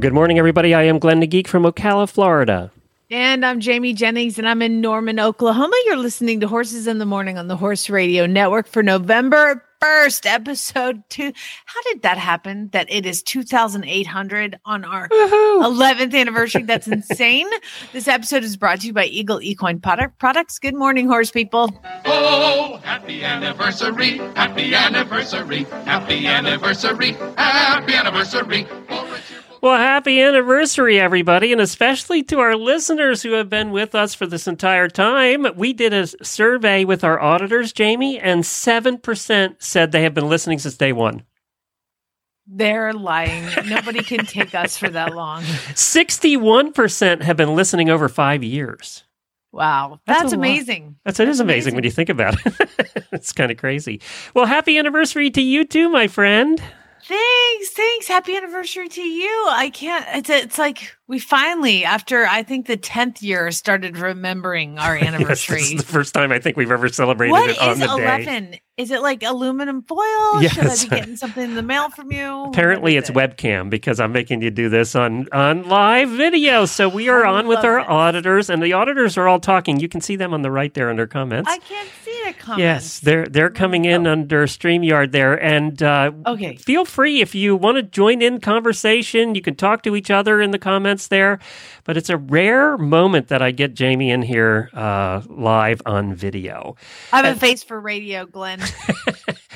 Well, good morning, everybody. I am Glenn the Geek from Ocala, Florida. And I'm Jamie Jennings, and I'm in Norman, Oklahoma. You're listening to Horses in the Morning on the Horse Radio Network for November 1st, episode two. How did that happen? That it is 2,800 on our Woohoo! 11th anniversary. That's insane. this episode is brought to you by Eagle Equine Product Products. Good morning, horse people. Oh, happy anniversary, happy anniversary, happy anniversary, happy anniversary. For a cheerful- Well, happy anniversary, everybody, and especially to our listeners who have been with us for this entire time. We did a survey with our auditors, Jamie, and 7% said they have been listening since day one. They're lying. Nobody can take us for that long. 61% have been listening over five years. Wow. That's That's, amazing. That's it is amazing, when you think about it. it's kind of crazy. Well, happy anniversary to you too, my friend. Thanks, thanks. Happy anniversary to you. I can't. It's it's like we finally, after I think the tenth year, started remembering our Yes, anniversary. this is the first time I think we've ever celebrated what it on is the day. eleven? Is it like aluminum foil? Should Yes. I be getting something in the mail from you? Apparently, it's it? webcam because I'm making you do this on on live video. So we are I on with our this. auditors, and the auditors are all talking. You can see them on the right there under comments. I can't see Yes, they're they're coming in under Streamyard there, and uh, Okay. feel free if you want to join in conversation. You can talk to each other in the comments there, but it's a rare moment that I get Jamie in here uh, live on video. I have a face for radio, Glenn.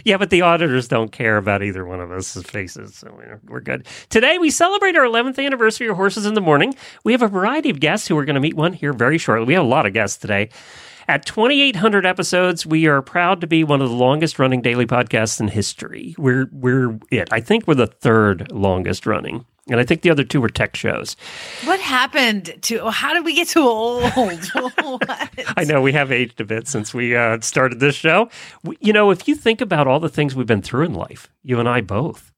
Yeah, but the auditors don't care about either one of us' faces, so we're, we're good. Today, we celebrate our 11th anniversary of Horses in the Morning. We have a variety of guests who are going to meet one here very shortly. We have a lot of guests today. At 2,800 episodes, we are proud to be one of the longest running daily podcasts in history. We're, we're it. I think we're the third longest running. And I think the other two were tech shows. what happened to? How did we get so old? I know we have aged a bit since we uh, started this show. We, you know, if you think about all the things we've been through in life, you and I both,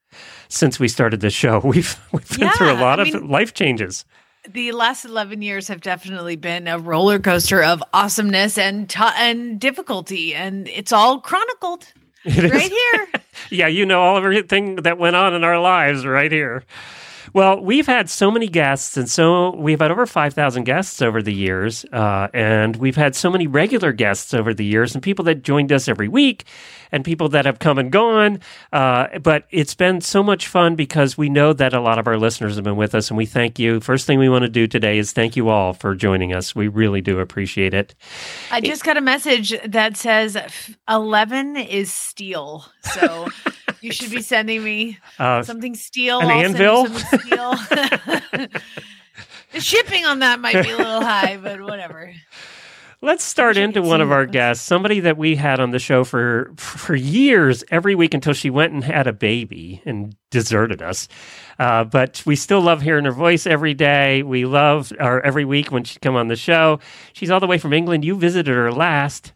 since we started this show, we've we've been through a lot I of mean- life changes. The last 11 years have definitely been a roller coaster of awesomeness and t- and difficulty and it's all chronicled It is- right here yeah, you know all everything that went on in our lives right here. Well, we've had so many guests, and so we've had over 5,000 guests over the years, uh, and we've had so many regular guests over the years, and people that joined us every week, and people that have come and gone. Uh, but it's been so much fun because we know that a lot of our listeners have been with us, and we thank you. First thing we want to do today is thank you all for joining us. We really do appreciate it. i just got a message that says 11 is steel so you should be sending me Uh, something steel an I'll anvil? some steel. the shipping on that might be a little high but whatever Let's start into one of our guests, somebody that we had on the show for for years, every week until she went and had a baby and deserted us. Uh, but we still love hearing her voice every day. We love her every week when she'd come on the show. She's all the way from England. You visited her last.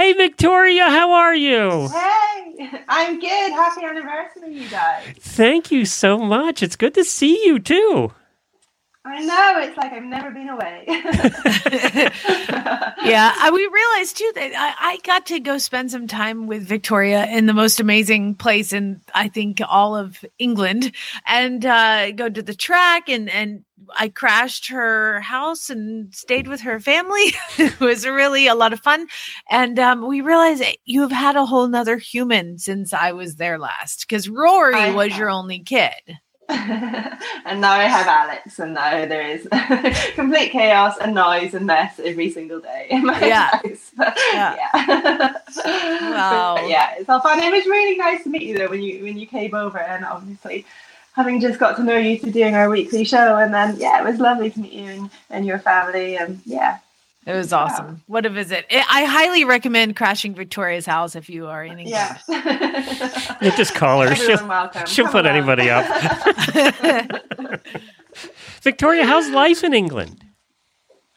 Hey, Victoria, how are you? Hey, I'm good. Happy anniversary, you guys. Thank you so much. It's good to see you too. I know, it's like I've never been away. yeah, I, we realized too that I, I got to go spend some time with Victoria in the most amazing place in I think all of England, and uh, go to the track and and I crashed her house and stayed with her family. it was really a lot of fun, and um, we realized you have had a whole nother human since I was there last because Rory I was have. your only kid. And now I have Alex, and now there is complete chaos and noise and mess every single day in my Yeah. house. Yeah. yeah. Wow. But, yeah, it's all fun. It was really nice to meet you though when you when you came over, and obviously having just got to know you to doing our weekly show, and then yeah, it was lovely to meet you and, and your family, and yeah, It was awesome. What a visit. I I highly recommend crashing Victoria's house if you are in England. yeah. You just call her. Everyone She'll, she'll put along. anybody up. Victoria, how's life in England?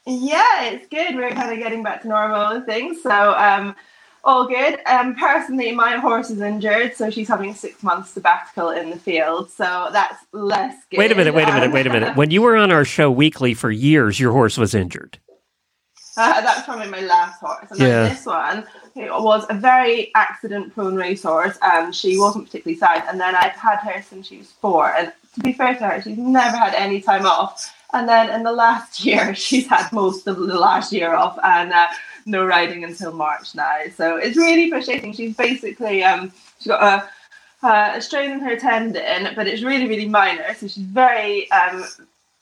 Yeah, it's good. We're kind of getting back to normal and things. So, um, all good. Um, personally, my horse is injured, so she's having a six month sabbatical in the field. So that's less good. Wait a minute, wait a minute, wait a minute. When you were on our show weekly for years, your horse was injured. Uh, that's probably my last horse. And Yeah. then this one it was a very accident prone racehorse and she wasn't particularly sound. And then I've had her since she was four. And to be fair to her, she's never had any time off. And then in the last year, she's had most of the last year off and uh, no riding until March now. So it's really frustrating. She's basically, um, she's got a, uh, a strain in her tendon, but it's really, really minor. So she's very, um,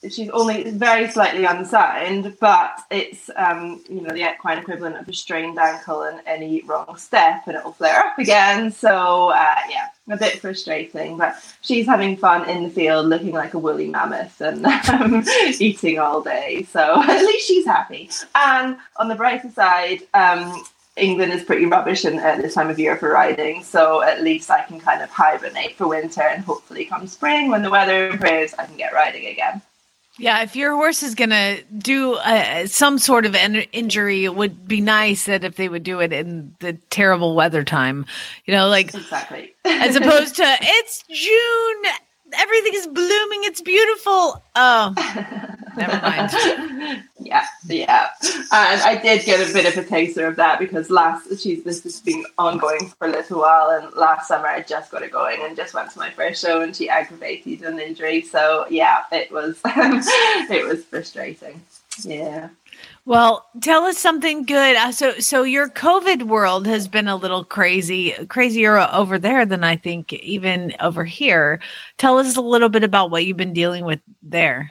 she's only very slightly unsound, but it's um, you know the equine equivalent of a strained ankle and any wrong step, and it'll flare up again. So uh, yeah, a bit frustrating, but she's having fun in the field, looking like a woolly mammoth and um, eating all day. So at least she's happy. And on the brighter side. Um, England is pretty rubbish in, at this time of year for riding, so at least I can kind of hibernate for winter, and hopefully, come spring when the weather improves, I can get riding again. Yeah, if your horse is gonna do uh, some sort of en- injury, it would be nice that if they would do it in the terrible weather time, you know, like Exactly. as opposed to it's June, everything is blooming, it's beautiful. Oh, never mind. yeah, yeah. And I did get a bit of a taster of that because last she's this has been ongoing for a little while, and last summer I just got it going and just went to my first show, and she aggravated an injury. So yeah, it was it was frustrating. Yeah. Well, tell us something good. Uh, so, so your COVID world has been a little crazy, crazier over there than I think even over here. Tell us a little bit about what you've been dealing with there.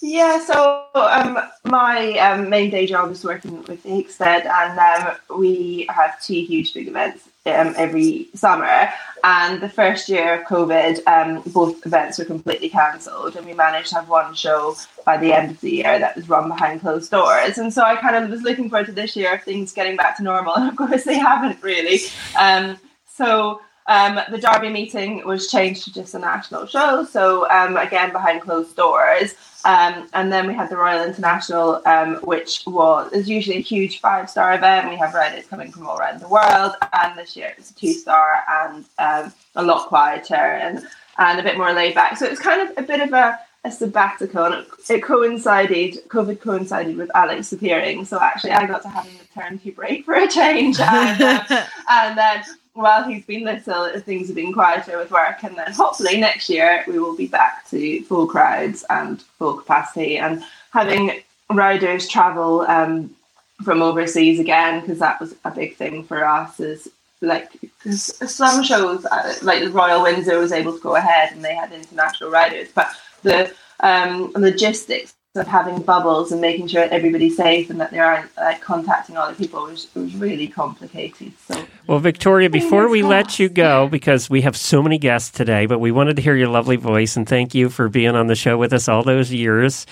Yeah, so um, my um, main day job is working with Hickstead, and um, we have two huge big events um, every summer. And the first year of COVID, um, both events were completely cancelled, and we managed to have one show by the end of the year that was run behind closed doors. And so I kind of was looking forward to this year of things getting back to normal, and of course they haven't really. Um, so um, the Derby meeting was changed to just a national show, so um, again behind closed doors. Um, and then we had the Royal International, um, which was is usually a huge five star event. We have riders coming from all around the world, and this year it's a two star and um, a lot quieter and and a bit more laid back. So it was kind of a bit of a, a sabbatical, and it, it coincided. COVID coincided with Alex appearing, so actually I got to have a maternity break for a change, and, uh, and then while he's been little, things have been quieter with work, and then hopefully next year we will be back to full crowds and full capacity, and having riders travel um, from overseas again because that was a big thing for us. Is like some shows uh, like the Royal Windsor was able to go ahead and they had international riders, but the um, logistics of having bubbles and making sure everybody's safe and that they aren't like contacting other people was, was really complicated. So Well, Victoria, before we let you go, because we have so many guests today, but we wanted to hear your lovely voice and thank you for being on the show with us all those years.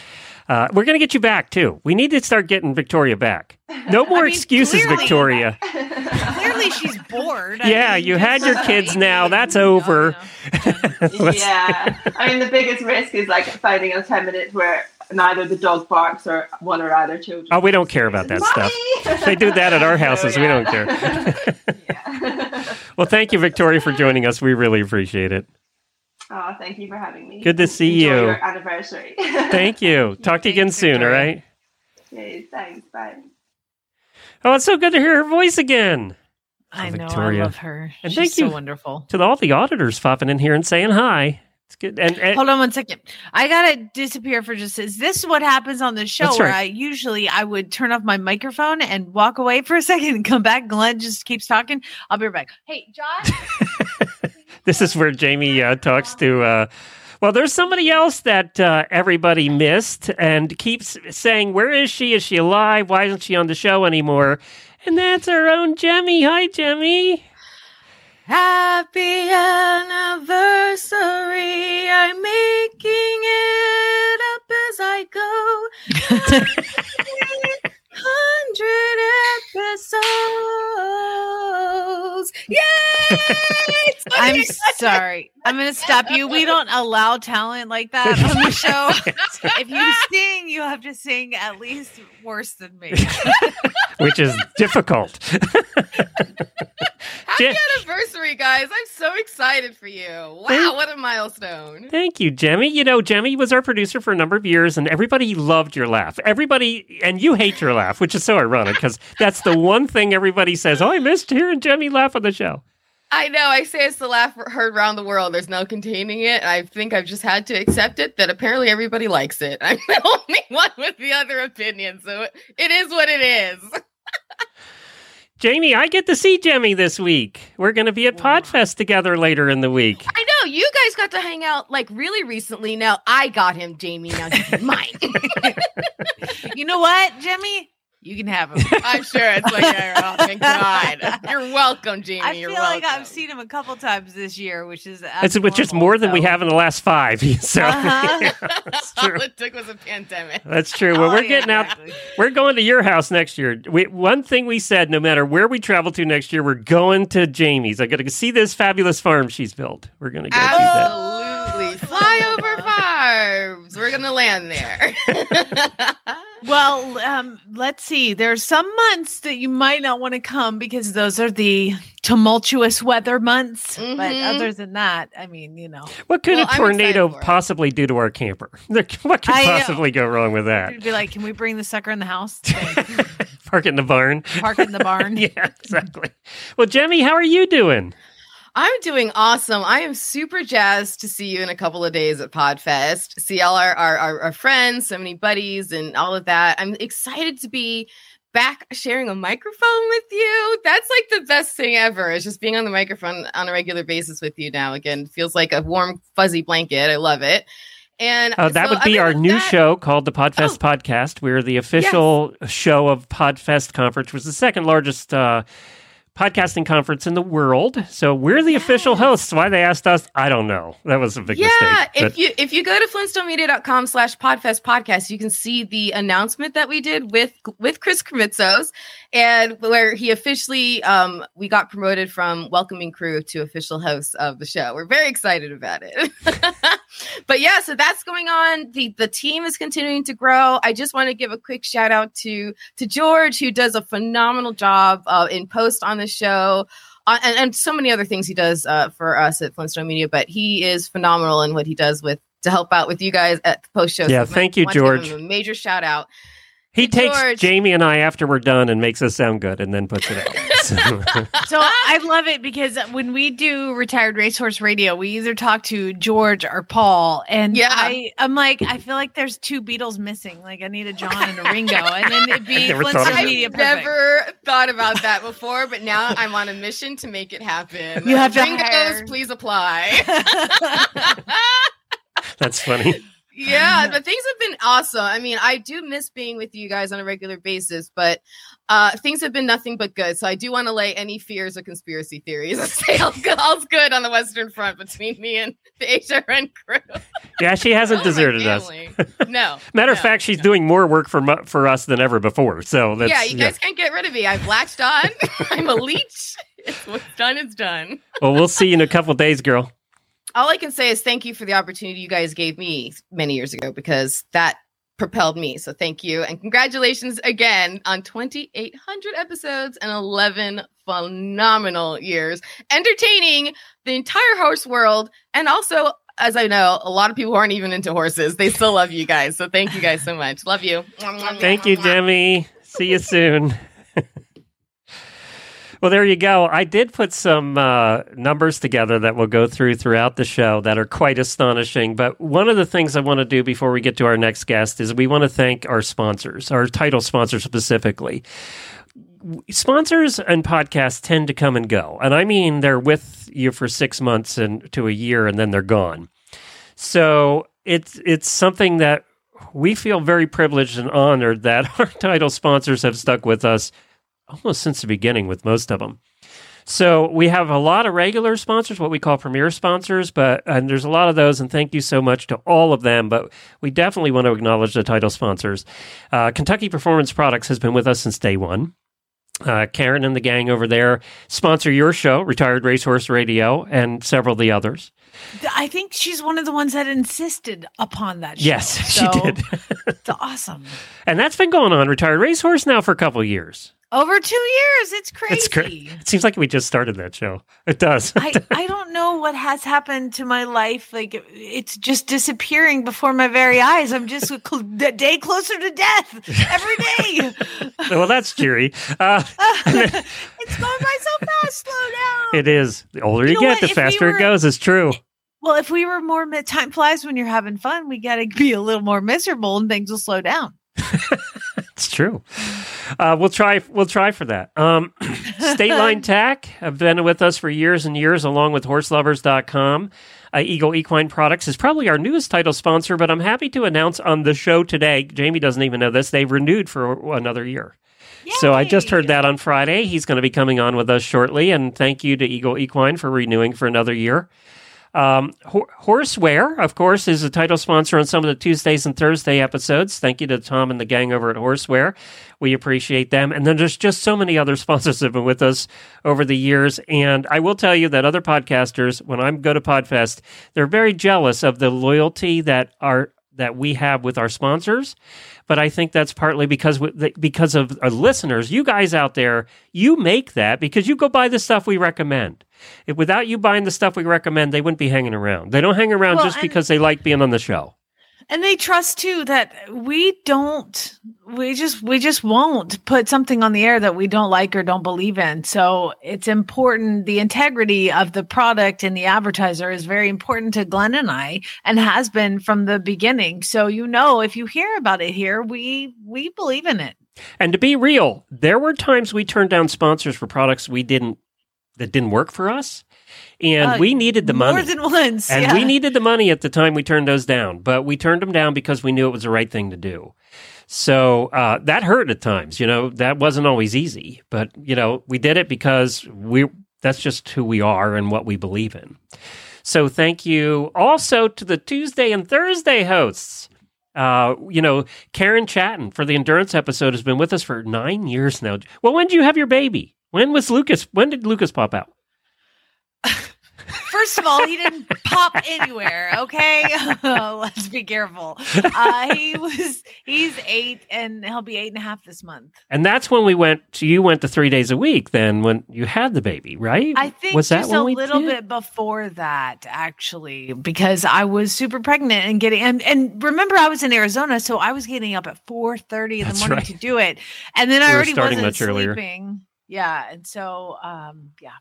Uh, we're going to get you back too. We need to start getting Victoria back. No more mean, excuses, clearly- Victoria. Clearly, she's bored. I Yeah, mean, you had your kids now. That's over. I know. yeah, I mean the biggest risk is like finding a ten minutes where neither the dog barks or one or other children. Oh, we don't care about that stuff. stuff. They do that at our houses. We don't care. yeah. Well, thank you, Victoria, for joining us. We really appreciate it. oh, thank you for having me. Good to see Enjoy you. Your anniversary. Thank you. Talk to you again Thanks, soon, all Victoria. right? Okay, thanks. Bye. Oh, it's so good to hear her voice again. Oh, I know. Victoria. I love her. And She's thank so you. wonderful. To all the auditors popping in here and saying hi. It's good. And, and Hold on one second. I gotta disappear for just. Is this what happens on the show? That's Where. I usually I would turn off my microphone and walk away for a second and come back. Glenn just keeps talking. I'll be right back. Hey, Josh. this is where Jamie uh, talks to. Uh, well, there's somebody else that uh, everybody missed and keeps saying, Where is she? Is she alive? Why isn't she on the show anymore? And that's our own Jemmy. Hi, Jemmy. Happy anniversary. I'm making it up as I go. Hundred episodes. Yay! I'm sorry. I'm going to stop you. We don't allow talent like that on the show. if you sing, you have to sing at least worse than me. which is difficult. Happy Ja- anniversary, guys. I'm so excited for you. Wow, Thank- what a milestone. Thank you, Jemmy. You know, Jemmy was our producer for a number of years, and everybody loved your laugh. Everybody, and you hate your laugh, which is so ironic because that's the one thing everybody says. Oh, I missed hearing Jemmy laugh on the show. I know. I say it's the laugh heard around the world. There's no containing it. I think I've just had to accept it that apparently everybody likes it. I'm the only one with the other opinion, so it is what it is. Jamie, I get to see Jemmy this week. We're going to be at Podfest together later in the week. I know you guys got to hang out like really recently. Now I got him, Jamie. Now he's mine. you know what, Jimmy? You can have him. I'm sure it's like, oh, thank God. You're welcome, Jamie. I You're feel like. I've seen him a couple times this year, which is It's, which is more than we have in the last five. So Uh-huh. that's All it took was a pandemic. That's true. Well, Oh, we're yeah, getting out. exactly. We're going to your house next year. We, one thing we said, no matter where we travel to next year, we're going to Jamie's. I got to see this fabulous farm she's built. We're going to go do that. Absolutely. Flyover farms. We're going to land there. Well, um, let's see. There are some months that you might not want to come because those are the tumultuous weather months. But Mhm. other than that, I mean, you know, What could Well, a I'm tornado excited for it. possibly do to our camper? What could possibly go wrong with that? you'd be like, "Can we bring the sucker in the house? Park it in the barn. Park it in the barn." yeah, exactly. Well, Jemmy, how are you doing? I'm doing awesome. I am super jazzed to see you in a couple of days at Podfest. See all our, our, our, our friends, so many buddies, and all of that. I'm excited to be back sharing a microphone with you. That's like the best thing ever. Is just being on the microphone on a regular basis with you now. Again, feels like a warm, fuzzy blanket. I love it. And Uh, that so would be our new that- show called the Podfest Oh. Podcast. We're the official show of Podfest Conference, which is the second largest uh, podcasting conference in the world. So we're the official hosts. Why they asked us, I don't know. That was a big yeah, mistake. if you if you go to flintstonemedia.com slash podfest podcast, you can see the announcement that we did with with Chris Krimitsos and where he officially um we got promoted from welcoming crew to official host of the show. We're very excited about it. but yeah, so that's going on. The the team is continuing to grow. I just want to give a quick shout out to to George who does a phenomenal job uh, in post on the show uh, and, and so many other things he does uh, for us at Flintstone Media. But he is phenomenal in what he does with to help out with you guys at the post show. Yeah, So thank I you, want to give George. him A major shout out. He Hey, takes George. Jamie and I after we're done and makes us sound good and then puts it out. So- So I love it because when we do retired racehorse radio, we either talk to George or Paul, and Yeah. I, I'm like, I feel like there's two Beatles missing. Like I need a John and a Ringo, and then it'd be Never thought of that. Media. I've never thought about that before, but now I'm on a mission to make it happen. You have to Ringos, hire- please apply. That's funny. Yeah, but things have been awesome. I mean, I do miss being with you guys on a regular basis, but uh, things have been nothing but good. So I do want to lay any fears or conspiracy theories and say all's good, on the Western Front between me and the HRN crew. Yeah, she hasn't deserted us. No. Matter of no, fact, she's no. doing more work for for us than ever before. So that's yeah, you guys can't get rid of me. I've latched on. I'm a leech. It's what's done is done. Well, we'll see you in a couple days, girl. All I can say is thank you for the opportunity you guys gave me many years ago because that propelled me. So thank you and congratulations again on 2,800 episodes and 11 phenomenal years, entertaining the entire horse world and also. As I know, a lot of people who aren't even into horses, they still love you guys. So thank you guys so much. Love you. Thank you, Demi. See you soon. Well, there you go. I did put some uh, numbers together that we'll go through throughout the show that are quite astonishing. But one of the things I want to do before we get to our next guest is we want to thank our sponsors, our title sponsors specifically. Sponsors and podcasts tend to come and go. And I mean, they're with you for six months and to a year and then they're gone. So it's it's something that we feel very privileged and honored that our title sponsors have stuck with us almost since the beginning with most of them. So we have a lot of regular sponsors, what we call premier sponsors, but and there's a lot of those, and thank you so much to all of them. But we definitely want to acknowledge the title sponsors. Uh, Kentucky Performance Products has been with us since day one. Uh, Karen and the gang over there sponsor your show, Retired Racehorse Radio, and several of the others. I think she's one of the ones that insisted upon that. Show. Yes, she So, did. it's awesome. and that's been going on, Retired Racehorse, now for a couple of years. Over two years. It's crazy. It's great. It seems like we just started that show. It does. I, I don't know what has happened to my life. Like it- it's just disappearing before my very eyes. I'm just a day closer to death every day. well, that's cheery. Uh, it's going by so fast. Slow down. it is. The older you, You know get, what? the If we faster were- it goes. It's true. well, if we were more time flies when you're having fun, we got to be a little more miserable and things will slow down. It's true. Uh, we'll try. We'll try for that. Um, State Line Tack have been with us for years and years, along with HorseLovers.com. Uh, Eagle Equine Products is probably our newest title sponsor, but I'm happy to announce on the show today. Jamie doesn't even know this. They've renewed for another year. So I just heard that on Friday. He's going to be coming on with us shortly, and thank you to Eagle Equine for renewing for another year. Um, Hor- Horseware, of course, is a title sponsor on some of the Tuesdays and Thursday episodes. Thank you to Tom and the gang over at Horseware. We appreciate them. And then there's just so many other sponsors that have been with us over the years. And I will tell you that other podcasters, when I go to Podfest, they're very jealous of the loyalty that our that we have with our sponsors. But I think that's partly because we- because of our listeners. You guys out there, you make that because you go buy the stuff we recommend. If without you buying the stuff we recommend, they wouldn't be hanging around. They don't hang around Well, just because they like being on the show. And they trust too that we don't we just we just won't put something on the air that we don't like or don't believe in. So it's important the integrity of the product and the advertiser is very important to glenn and i and has been from the beginning. So you know if you hear about it here we we believe in it. And to be real, there were times we turned down sponsors for products we didn't that didn't work for us, and Uh, we needed the money more than once and yeah. we needed the money at the time we turned those down, but we turned them down because we knew it was the right thing to do. So uh, that hurt at times. You know, that wasn't always easy, but you know, we did it because we that's just who we are and what we believe in. So thank you also to the Tuesday and Thursday hosts. Uh, you know, Karen Chaton for the endurance episode has been with us for nine years now. Well, when did you have your baby? When was Lucas? When did Lucas pop out? First of all, he didn't pop anywhere. Okay, let's be careful. Uh, he was he's eight, and he'll be eight and a half this month. And that's when we went. To, you went to three days a week. Then when you had the baby, right? I think was that a little did? bit before that, actually, because I was super pregnant and getting and, and remember I was in Arizona, so I was getting up at four thirty in the morning right. to do it, and then I already wasn't much earlier. Yeah, and so um, yeah,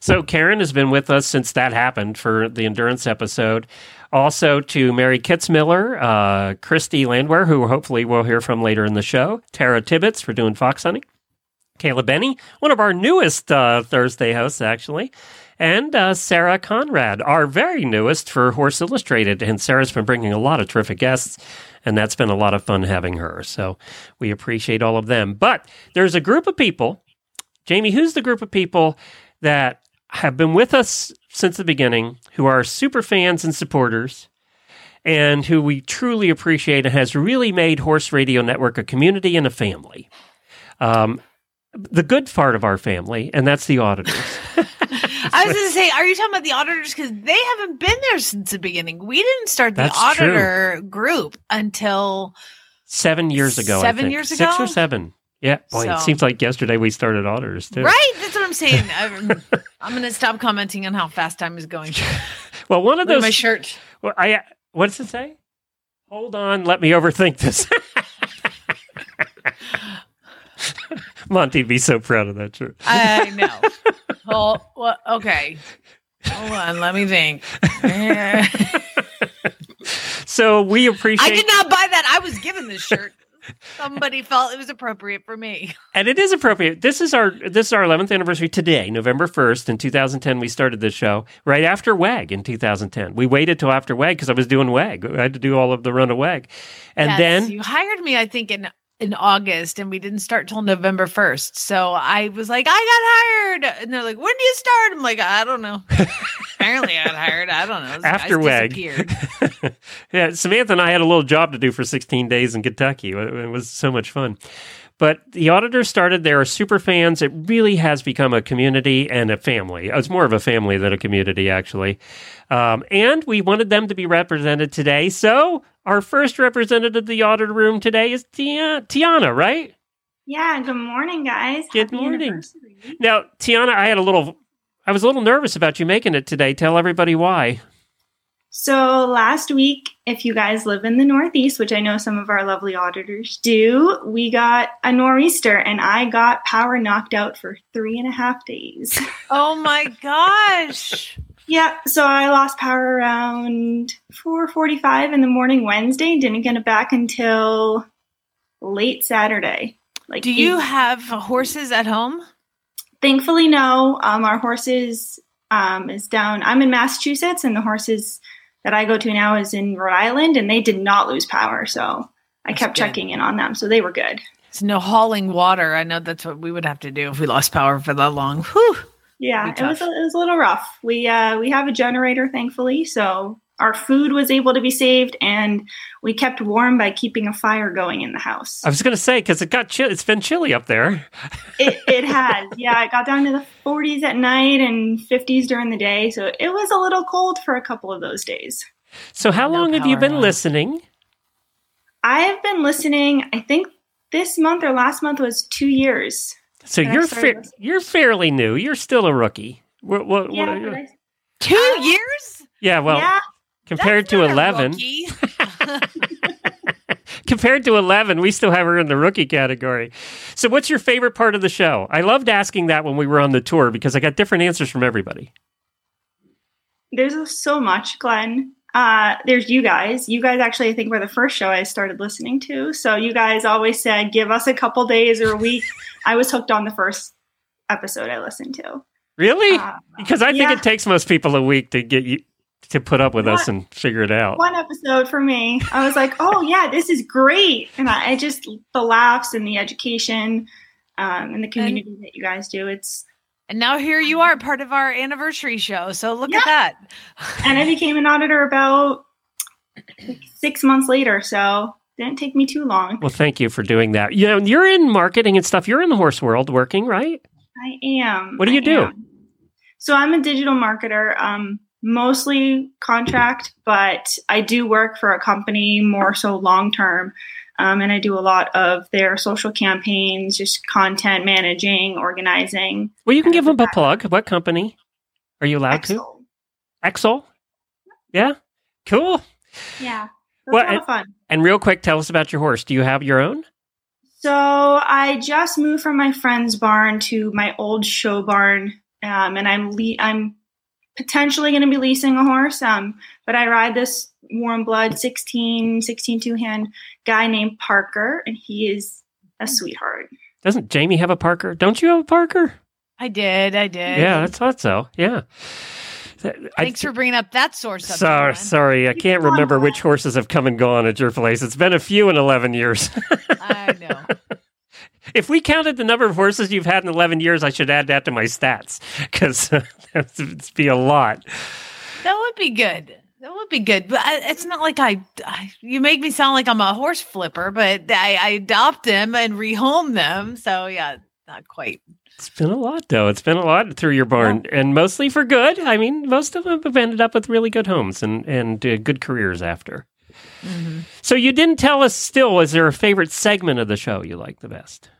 So Karen has been with us since that happened for the endurance episode. Also to Mary Kitzmiller, uh, Christy Landwehr, who hopefully we'll hear from later in the show. Tara tibbets for doing fox hunting. Kayla Benney, one of our newest uh, Thursday hosts, actually. And uh, Sarah Conrad, our very newest for Horse Illustrated. And Sarah's been bringing a lot of terrific guests, and that's been a lot of fun having her. So we appreciate all of them. But there's a group of people Jamie, who's the group of people that have been with us since the beginning, who are super fans and supporters, and who we truly appreciate and has really made Horse Radio Network a community and a family? Um, the good part of our family, and that's the auditors. I was going to say, are you talking about the auditors? Because they haven't been there since the beginning. We didn't start the That's true. auditor group until Seven years ago, I Seven years six or seven. Yeah, boy, it seems like yesterday we started auditors too. right. That's what I'm saying. I'm, I'm going to stop commenting on how fast time is going. Well, one of Look those my shirt. Well, I what does it say? Hold on, let me overthink this. Monty, be so proud of that shirt. I know. Oh, well, okay. Hold on, let me think. So we appreciate, I did not buy that. I was given this shirt. Somebody felt it was appropriate for me. and it is appropriate. This is our this is our 11th anniversary today, November 1st in 2010. We started this show right after WEG in 2010. We waited till after WEG because I was doing WEG. I had to do all of the run of WEG, and Yes, then you hired me, I think, in in August, and we didn't start till November first. So I was like, I got hired, and they're like, When do you start? I'm like, I don't know. Apparently, I got hired. I don't know. After WEG. yeah, Samantha and I had a little job to do for 16 days in Kentucky. It was so much fun. But the auditors started there, are super fans. It really has become a community and a family. It's more of a family than a community, actually. Um, and we wanted them to be represented today. So our first representative of the auditor room today is Tia- Tiana, right? Yeah, good morning, guys. Good Happy morning. Now, Tiana, I had a little, I was a little nervous about you making it today. Tell everybody why. So, last week, if you guys live in the Northeast, which I know some of our lovely auditors do, we got a nor'easter and I got power knocked out for three and a half days. Oh my gosh. yeah, so I lost power around 4:45 in the morning Wednesday. Didn't get it back until late Saturday. Like, Do you eight- have horses at home? Thankfully, no. Um, our horses um, is down. I'm in Massachusetts, and the horses that I go to now is in Rhode Island, and they did not lose power. So I kept good. checking in on them, so they were good. It's no hauling water. I know that's what we would have to do if we lost power for that long. Whew. Yeah, it was a, it was a little rough. We uh, we have a generator, thankfully, so our food was able to be saved, and we kept warm by keeping a fire going in the house. I was going to say because it got chill. It's been chilly up there. it, it has, yeah. It got down to the 40s at night and 50s during the day, so it was a little cold for a couple of those days. So how No long have you been on. listening? I have been listening. I think this month or last month was two years. So you're fa- you're fairly new. You're still a rookie. What, what, Yeah, what- but I- Two years? yeah. Well, yeah. Compared That's to eleven, compared to eleven, we still have her in the rookie category. So, what's your favorite part of the show? I loved asking that when we were on the tour because I got different answers from everybody. There's so much, Glenn. Uh, there's you guys. You guys actually, I think, were the first show I started listening to. So you guys always said, "Give us a couple days or a week." I was hooked on the first episode I listened to. Really? Uh, because I think yeah. it takes most people a week to get you to put up with us and figure it out. one episode for me. I was like, "Oh yeah, this is great," and I, I just the laughs and the education um, and the community that you guys do. It's and now here you are, part of our anniversary show. So look Yeah. at that. and I became an auditor about like, six months later, so didn't take me too long. Well, thank you for doing that. You know, you're in marketing and stuff. You're in the horse world working, right? I am. What do you I do? am. So I'm a digital marketer, um, mostly contract, but I do work for a company more so long term. Um, and I do a lot of their social campaigns, just content managing, organizing. Well, you can give them a plug. What company are you allowed to? Excel. Yeah. Cool. Yeah. Well, a lot of fun. And real quick, tell us about your horse. Do you have your own? So I just moved from my friend's barn to my old show barn, um, and I'm le- I'm potentially going to be leasing a horse. Um, but I ride this warm blood 16, 16 two hand guy named Parker, and he is a sweetheart. Doesn't Jamie have a Parker? Don't you have a Parker? I did. I did. Yeah, I thought so. Yeah. Th- I- Thanks for bringing up that source. Up Sorry, sorry, I can't remember which horses have come and gone at your place. It's been a few in eleven years. I know. If we counted the number of horses you've had in eleven years, I should add that to my stats because that'd be a lot. That would be good. That would be good. But I, it's not like I, I. You make me sound like I'm a horse flipper, but I, I adopt them and rehome them. So yeah, not quite. It's been a lot, though. It's been a lot through your barn, and mostly for good. I mean, most of them have ended up with really good homes and and uh, good careers after. Mm-hmm. So you didn't tell us. Still, is there a favorite segment of the show you like the best?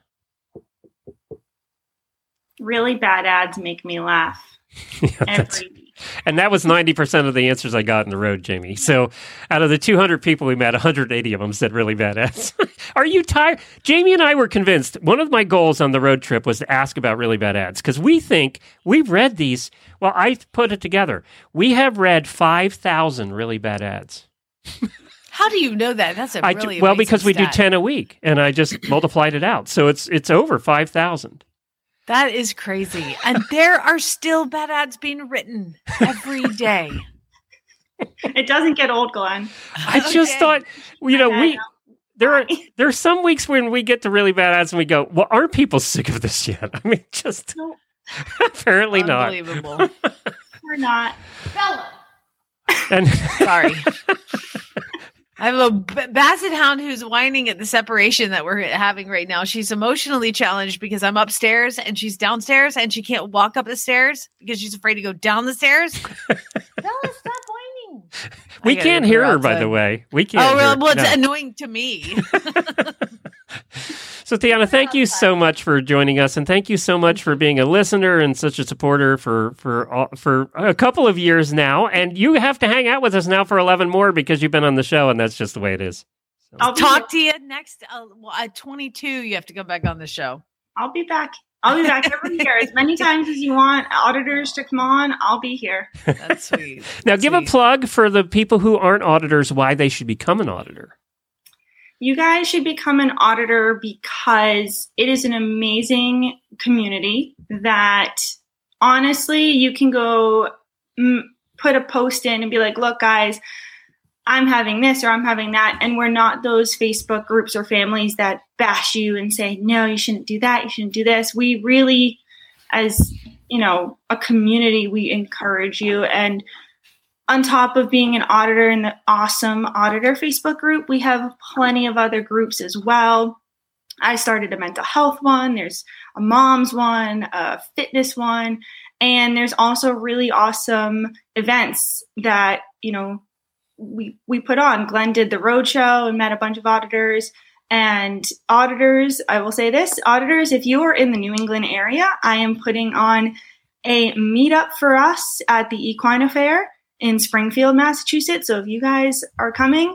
Really bad ads make me laugh Yeah, that's- every week. and that was ninety percent of the answers I got in the road, Jamie. So out of the two hundred people we met, one hundred eighty of them said really bad ads. Are you tired? Jamie and I were convinced. One of my goals on the road trip was to ask about really bad ads because we think we've read these. Well, I put it together. We have read five thousand really bad ads. How do you know that? That's a really well because we do ten a week, and I just multiplied it out, so it's it's over five thousand. That is crazy, and there are still bad ads being written every day. It doesn't get old, Glenn. I just thought, you know, we there are there are some weeks when we get to really bad ads and we go, well, aren't people sick of this yet? I mean, just No. apparently not. Unbelievable. We're not. Bella. And Sorry. I have a basset hound who's whining at the separation that we're having right now. She's emotionally challenged because I'm upstairs and she's downstairs and she can't walk up the stairs because she's afraid to go down the stairs. Bella, stop whining. We can't hear her her, by the way. We oh, can't. Oh, well, her. well, it's No. annoying to me. So, Tiana, thank you so much for joining us, and thank you so much for being a listener and such a supporter for for all- for a couple of years now. And you have to hang out with us now for eleven more because you've been on the show, and that's just the way it is. I'll Talk to you next. Uh, at 22, you have to come back on the show. I'll be back. I'll be back every year as many times as you want auditors to come on. I'll be here. That's sweet. Now, give a plug for the people who aren't auditors why they should become an auditor. You guys should become an auditor because it is an amazing community that honestly you can go mm, put a post in and be like, look, guys, I'm having this or I'm having that. And we're not those Facebook groups or families that bash you and say, no, you shouldn't do that. You shouldn't do this. We really, as you know, a community, we encourage you. And on top of being an auditor in the awesome auditor Facebook group, we have plenty of other groups as well. I started a mental health one, there's a mom's one, a fitness one, and there's also really awesome events that, you know, we we put on. Glenn did the roadshow and met a bunch of auditors. And auditors, I will say this auditors, if you are in the New England area, I am putting on a meetup for us at the Equine Affaire in Springfield, Massachusetts. So if you guys are coming,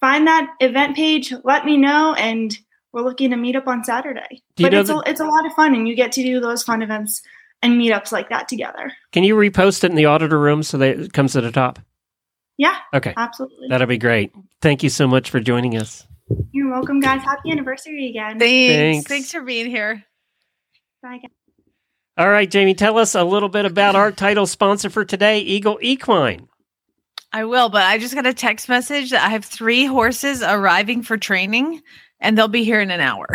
find that event page, let me know, and we're looking to meet up on Saturday. Do but it's, the- a, it's a lot of fun, and you get to do those fun events and meetups like that together. Can you repost it in the auditor room so that it comes to the top? Yeah, Okay, absolutely. that'll be great. Thank you so much for joining us. You're welcome, guys. Happy anniversary again. Thanks. Thanks. Thanks, for being here. Bye, guys. All right, Jamie, tell us a little bit about our title sponsor for today, Eagle Equine. I will, but I just got a text message that I have three horses arriving for training and they'll be here in an hour.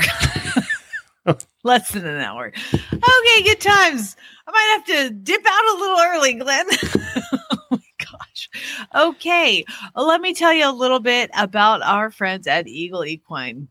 Less than an hour. Okay, good times. I might have to dip out a little early, Glenn. oh. Okay, well, let me tell you a little bit about our friends at Eagle Equine.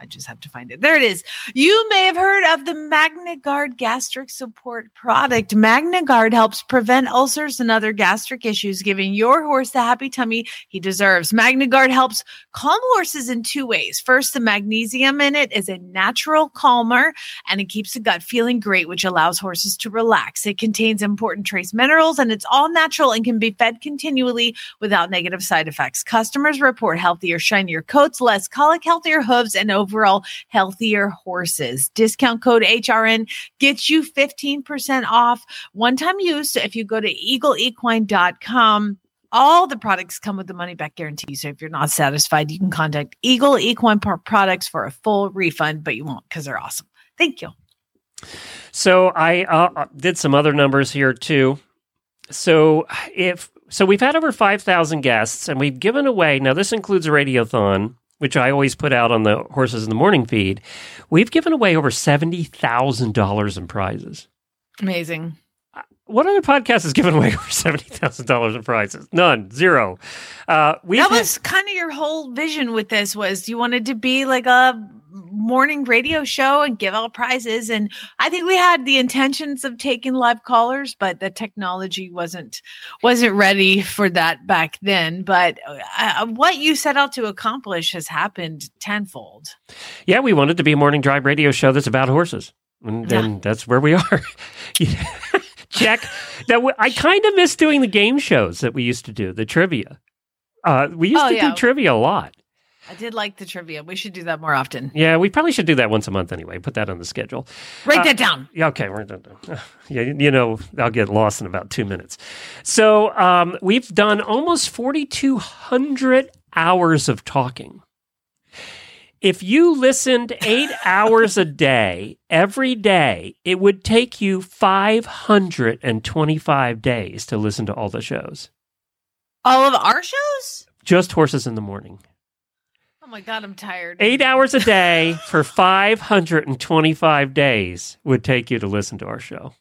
I just have to find it. There it is. You may have heard of the MagnaGuard gastric support product. MagnaGuard helps prevent ulcers and other gastric issues, giving your horse the happy tummy he deserves. MagnaGuard helps calm horses in two ways. First, the magnesium in it is a natural calmer and it keeps the gut feeling great, which allows horses to relax. It contains important trace minerals and it's all natural and can be fed continually without negative side effects. Customers report healthier, shinier coats, less colic, healthier hooves, and overall healthier horses. Discount code HRN gets you 15% off one time use So if you go to eagleequine.com. All the products come with the money back guarantee. So if you're not satisfied, you can contact Eagle Equine Products for a full refund, but you won't because they're awesome. Thank you. So I uh, did some other numbers here too. So if so, we've had over five thousand guests, and we've given away. Now this includes a radiothon, which I always put out on the horses in the morning feed. We've given away over seventy thousand dollars in prizes. Amazing. What other podcast has given away over seventy thousand dollars in prizes? None, zero. Uh, we've that had- was kind of your whole vision with this was you wanted to be like a morning radio show and give out prizes and i think we had the intentions of taking live callers but the technology wasn't wasn't ready for that back then but uh, what you set out to accomplish has happened tenfold yeah, we wanted to be a morning drive radio show that's about horses, and, Yeah. and that's where we are. Check. That w- I kind of miss doing the game shows that we used to do, the trivia. Uh, we used Oh, to yeah. do trivia a lot. I did like the trivia we should do that more often Yeah, we probably should do that once a month anyway. Put that on the schedule. write Uh, that down Yeah, okay. We're. Yeah, you know, I'll get lost in about two minutes. So um, we've done almost 4,200 hours of talking. If you listened eight hours a day, every day, it would take you 525 days to listen to all the shows. all of our shows Just Horses in the Morning. Oh my god i'm tired Eight hours a day for 525 days would take you to listen to our show.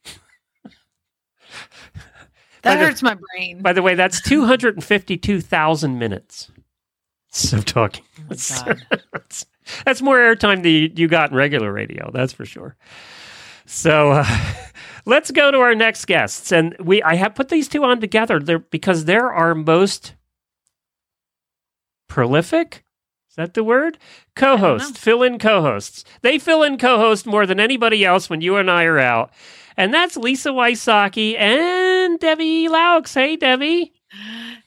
that the- hurts my brain By the way, that's 252,000 minutes. So talking. Oh, that's, that's more airtime than you got in regular radio. That's for sure. So uh, let's go to our next guests, and we I have put these two on together there because they're our most prolific. Is that the word? Co-host, fill-in co-hosts. They fill in co-host more than anybody else when you and I are out, and that's Lisa Wysocky and Debbie Loucks. Hey, Debbie.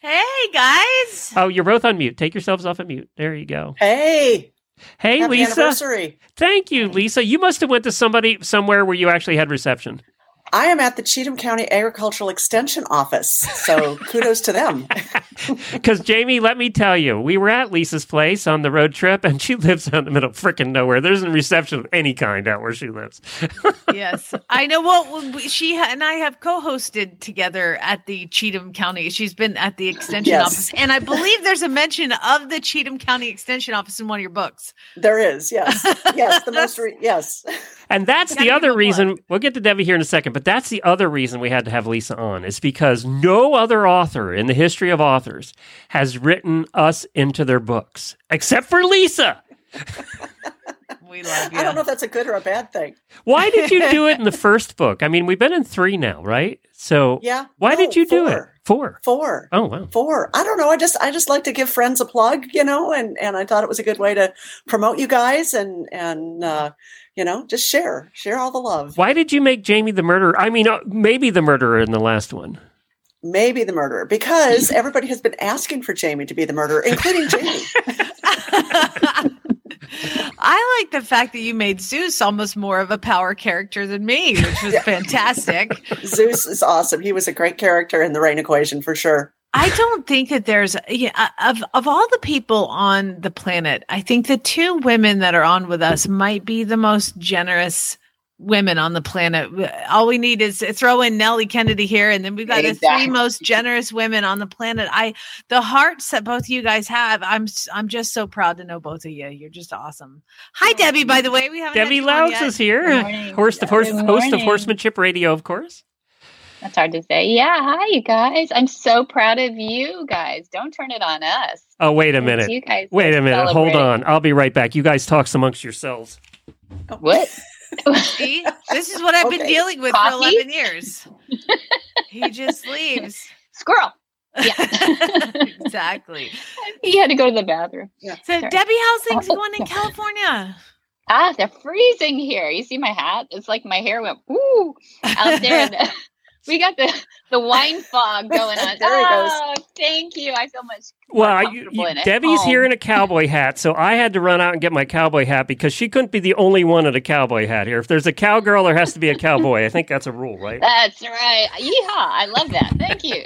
Hey guys. Oh, you're both on mute. Take yourselves off of mute. There you go. Hey, Hey, happy Lisa. anniversary. Thank you, Lisa. You must have went to somebody somewhere where you actually had reception. I am at the Cheatham County Agricultural Extension Office, so kudos to them. Because Jamie, let me tell you, we were at Lisa's place on the road trip, and she lives out in the middle of freaking nowhere. There isn't reception of any kind out where she lives. yes, I know. Well, she and I have co-hosted together at the Cheatham County. She's been at the extension Yes. office, and I believe there's a mention of the Cheatham County Extension Office in one of your books. There is, yes, yes, the most, re- yes. And that's the other her reason. We'll get to Debbie here in a second, but that's the other reason we had to have Lisa on is because no other author in the history of authors has written us into their books except for Lisa. We love you. I don't know if that's a good or a bad thing. Why did you do it in the first book? I mean, we've been in three now, right? So Yeah. why No, did you do it? four. Four. Four. Oh wow. Four. I don't know. I just I just like to give friends a plug, you know, and and I thought it was a good way to promote you guys and and uh, you know just share share all the love. Why did you make Jamie the murderer? I mean, uh, maybe the murderer in the last one. Maybe the murderer because everybody has been asking for Jamie to be the murderer, including Jamie. I like the fact that you made Zeus almost more of a power character than me, which was fantastic. Zeus is awesome. He was a great character in the Rain Equation for sure. I don't think that there's yeah, uh, of of all the people on the planet, I think the two women that are on with us might be the most generous women on the planet. All we need is throw in Nellie Kennedy here, and then we've got the three most generous women on the planet. I the hearts that both you guys have. I'm I'm just so proud to know both of you. You're just awesome. Hi, Debbie. By the way, we haven't Debbie you on Loucks yet. is here. Horse, the horse, Good host of. Horsemanship Radio, of course. That's hard to say. Yeah, hi you guys. I'm so proud of you guys. Don't turn it on us. Oh, wait a minute. You guys Wait a minute. Hold on. I'll be right back. You guys talk amongst yourselves. What? See, this is what I've been dealing with Coffee? for 11 years. he just leaves. Squirrel. Yeah. exactly. he had to go to the bathroom. So, Sorry. Debbie, how's things Oh, going in California? Ah, they're freezing here. You see my hat? It's like my hair went woo out there. in the- we got the the wine fog going on. There he goes. oh, thank you. I feel much Well, I- you, comfortable you- in it. Debbie's Oh. here in a cowboy hat, so I had to run out and get my cowboy hat because she couldn't be the only one in a cowboy hat here. If there's a cowgirl, there has to be a cowboy. I think that's a rule, right? That's right. Yeehaw. I love that. Thank you.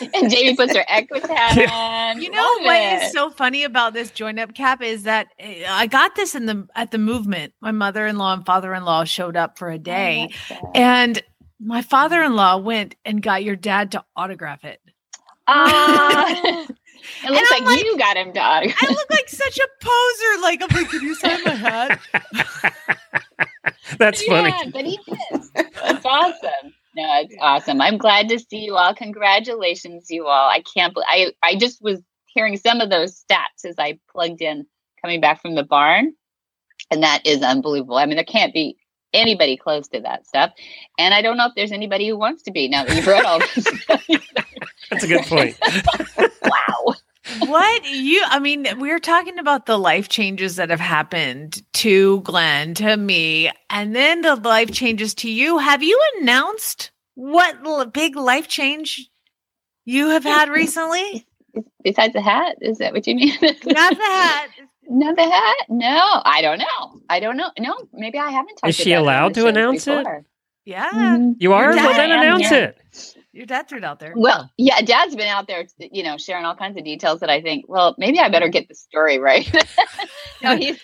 and Jamie puts her Equus hat on. You know Love what it. is so funny about this join up cap is that eh, I got this in the at the movement. My mother-in-law and father-in-law showed up for a day, and my father-in-law went and got your dad to autograph it. Ah. it looks I'm like, you got him, dog. I look like such a poser. Like, I'm like, can you sign my hat? That's funny. But he did. That's awesome. No, it's awesome. I'm glad to see you all. Congratulations, you all. I can't. bel I I just was hearing some of those stats as I plugged in coming back from the barn, and that is unbelievable. I mean, there can't be anybody close to that stuff, and I don't know if there's anybody who wants to be now that you've read all this. That's a good point. wow. what you i mean we're talking about the life changes that have happened to glenn to me and then the life changes to you have you announced what l- big life change you have had recently Besides the hat, is that what you mean? not the hat Not the hat? No, I don't know. I don't know. No, maybe I haven't talked Is she about allowed to shows announce it? before. yeah Mhm. You are? Your Well, then announce yeah. it. your dad threw it out there Well, yeah, Dad's been out there, you know, sharing all kinds of details that I think, well, maybe I better get the story right. no, he's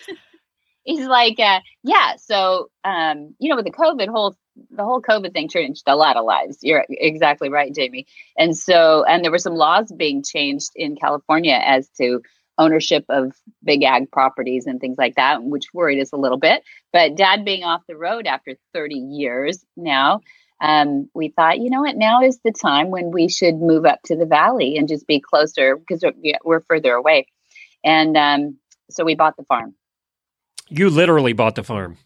he's like, uh, yeah. So, um, you know, with the COVID whole the whole COVID thing changed a lot of lives. You're exactly right, Jamie. And so, and there were some laws being changed in California as to ownership of big ag properties and things like that, which worried us a little bit. But Dad being off the road after 30 years now um, we thought, you know what, now is the time when we should move up to the valley and just be closer because we're, we're further away. And um, so we bought the farm. You literally bought the farm.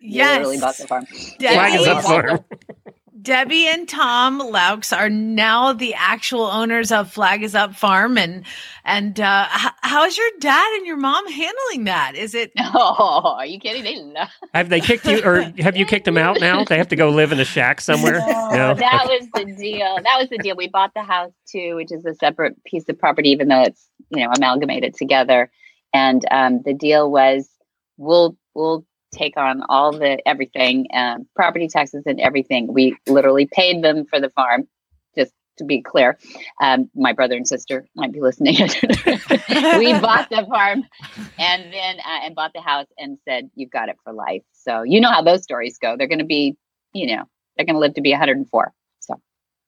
Yes. Literally bought the farm. Flag is up farm. Debbie and Tom Loucks are now the actual owners of Flag is Up Farm, and and uh, h- how's your dad and your mom handling that? Is it? Oh, are you kidding? They love. Have they kicked you, or have you kicked them out now? They have to go live in a shack somewhere. No. that was the deal. That was the deal. We bought the house too, which is a separate piece of property, even though it's you know amalgamated together. And um, the deal was we'll we'll take on all the everything, um, property taxes and everything. We literally paid them for the farm. Just to be clear, um, my brother and sister might be listening. we bought the farm and then uh, and bought the house and said you've got it for life. So you know how those stories go. They're going to be, you know, they're going to live to be 104. So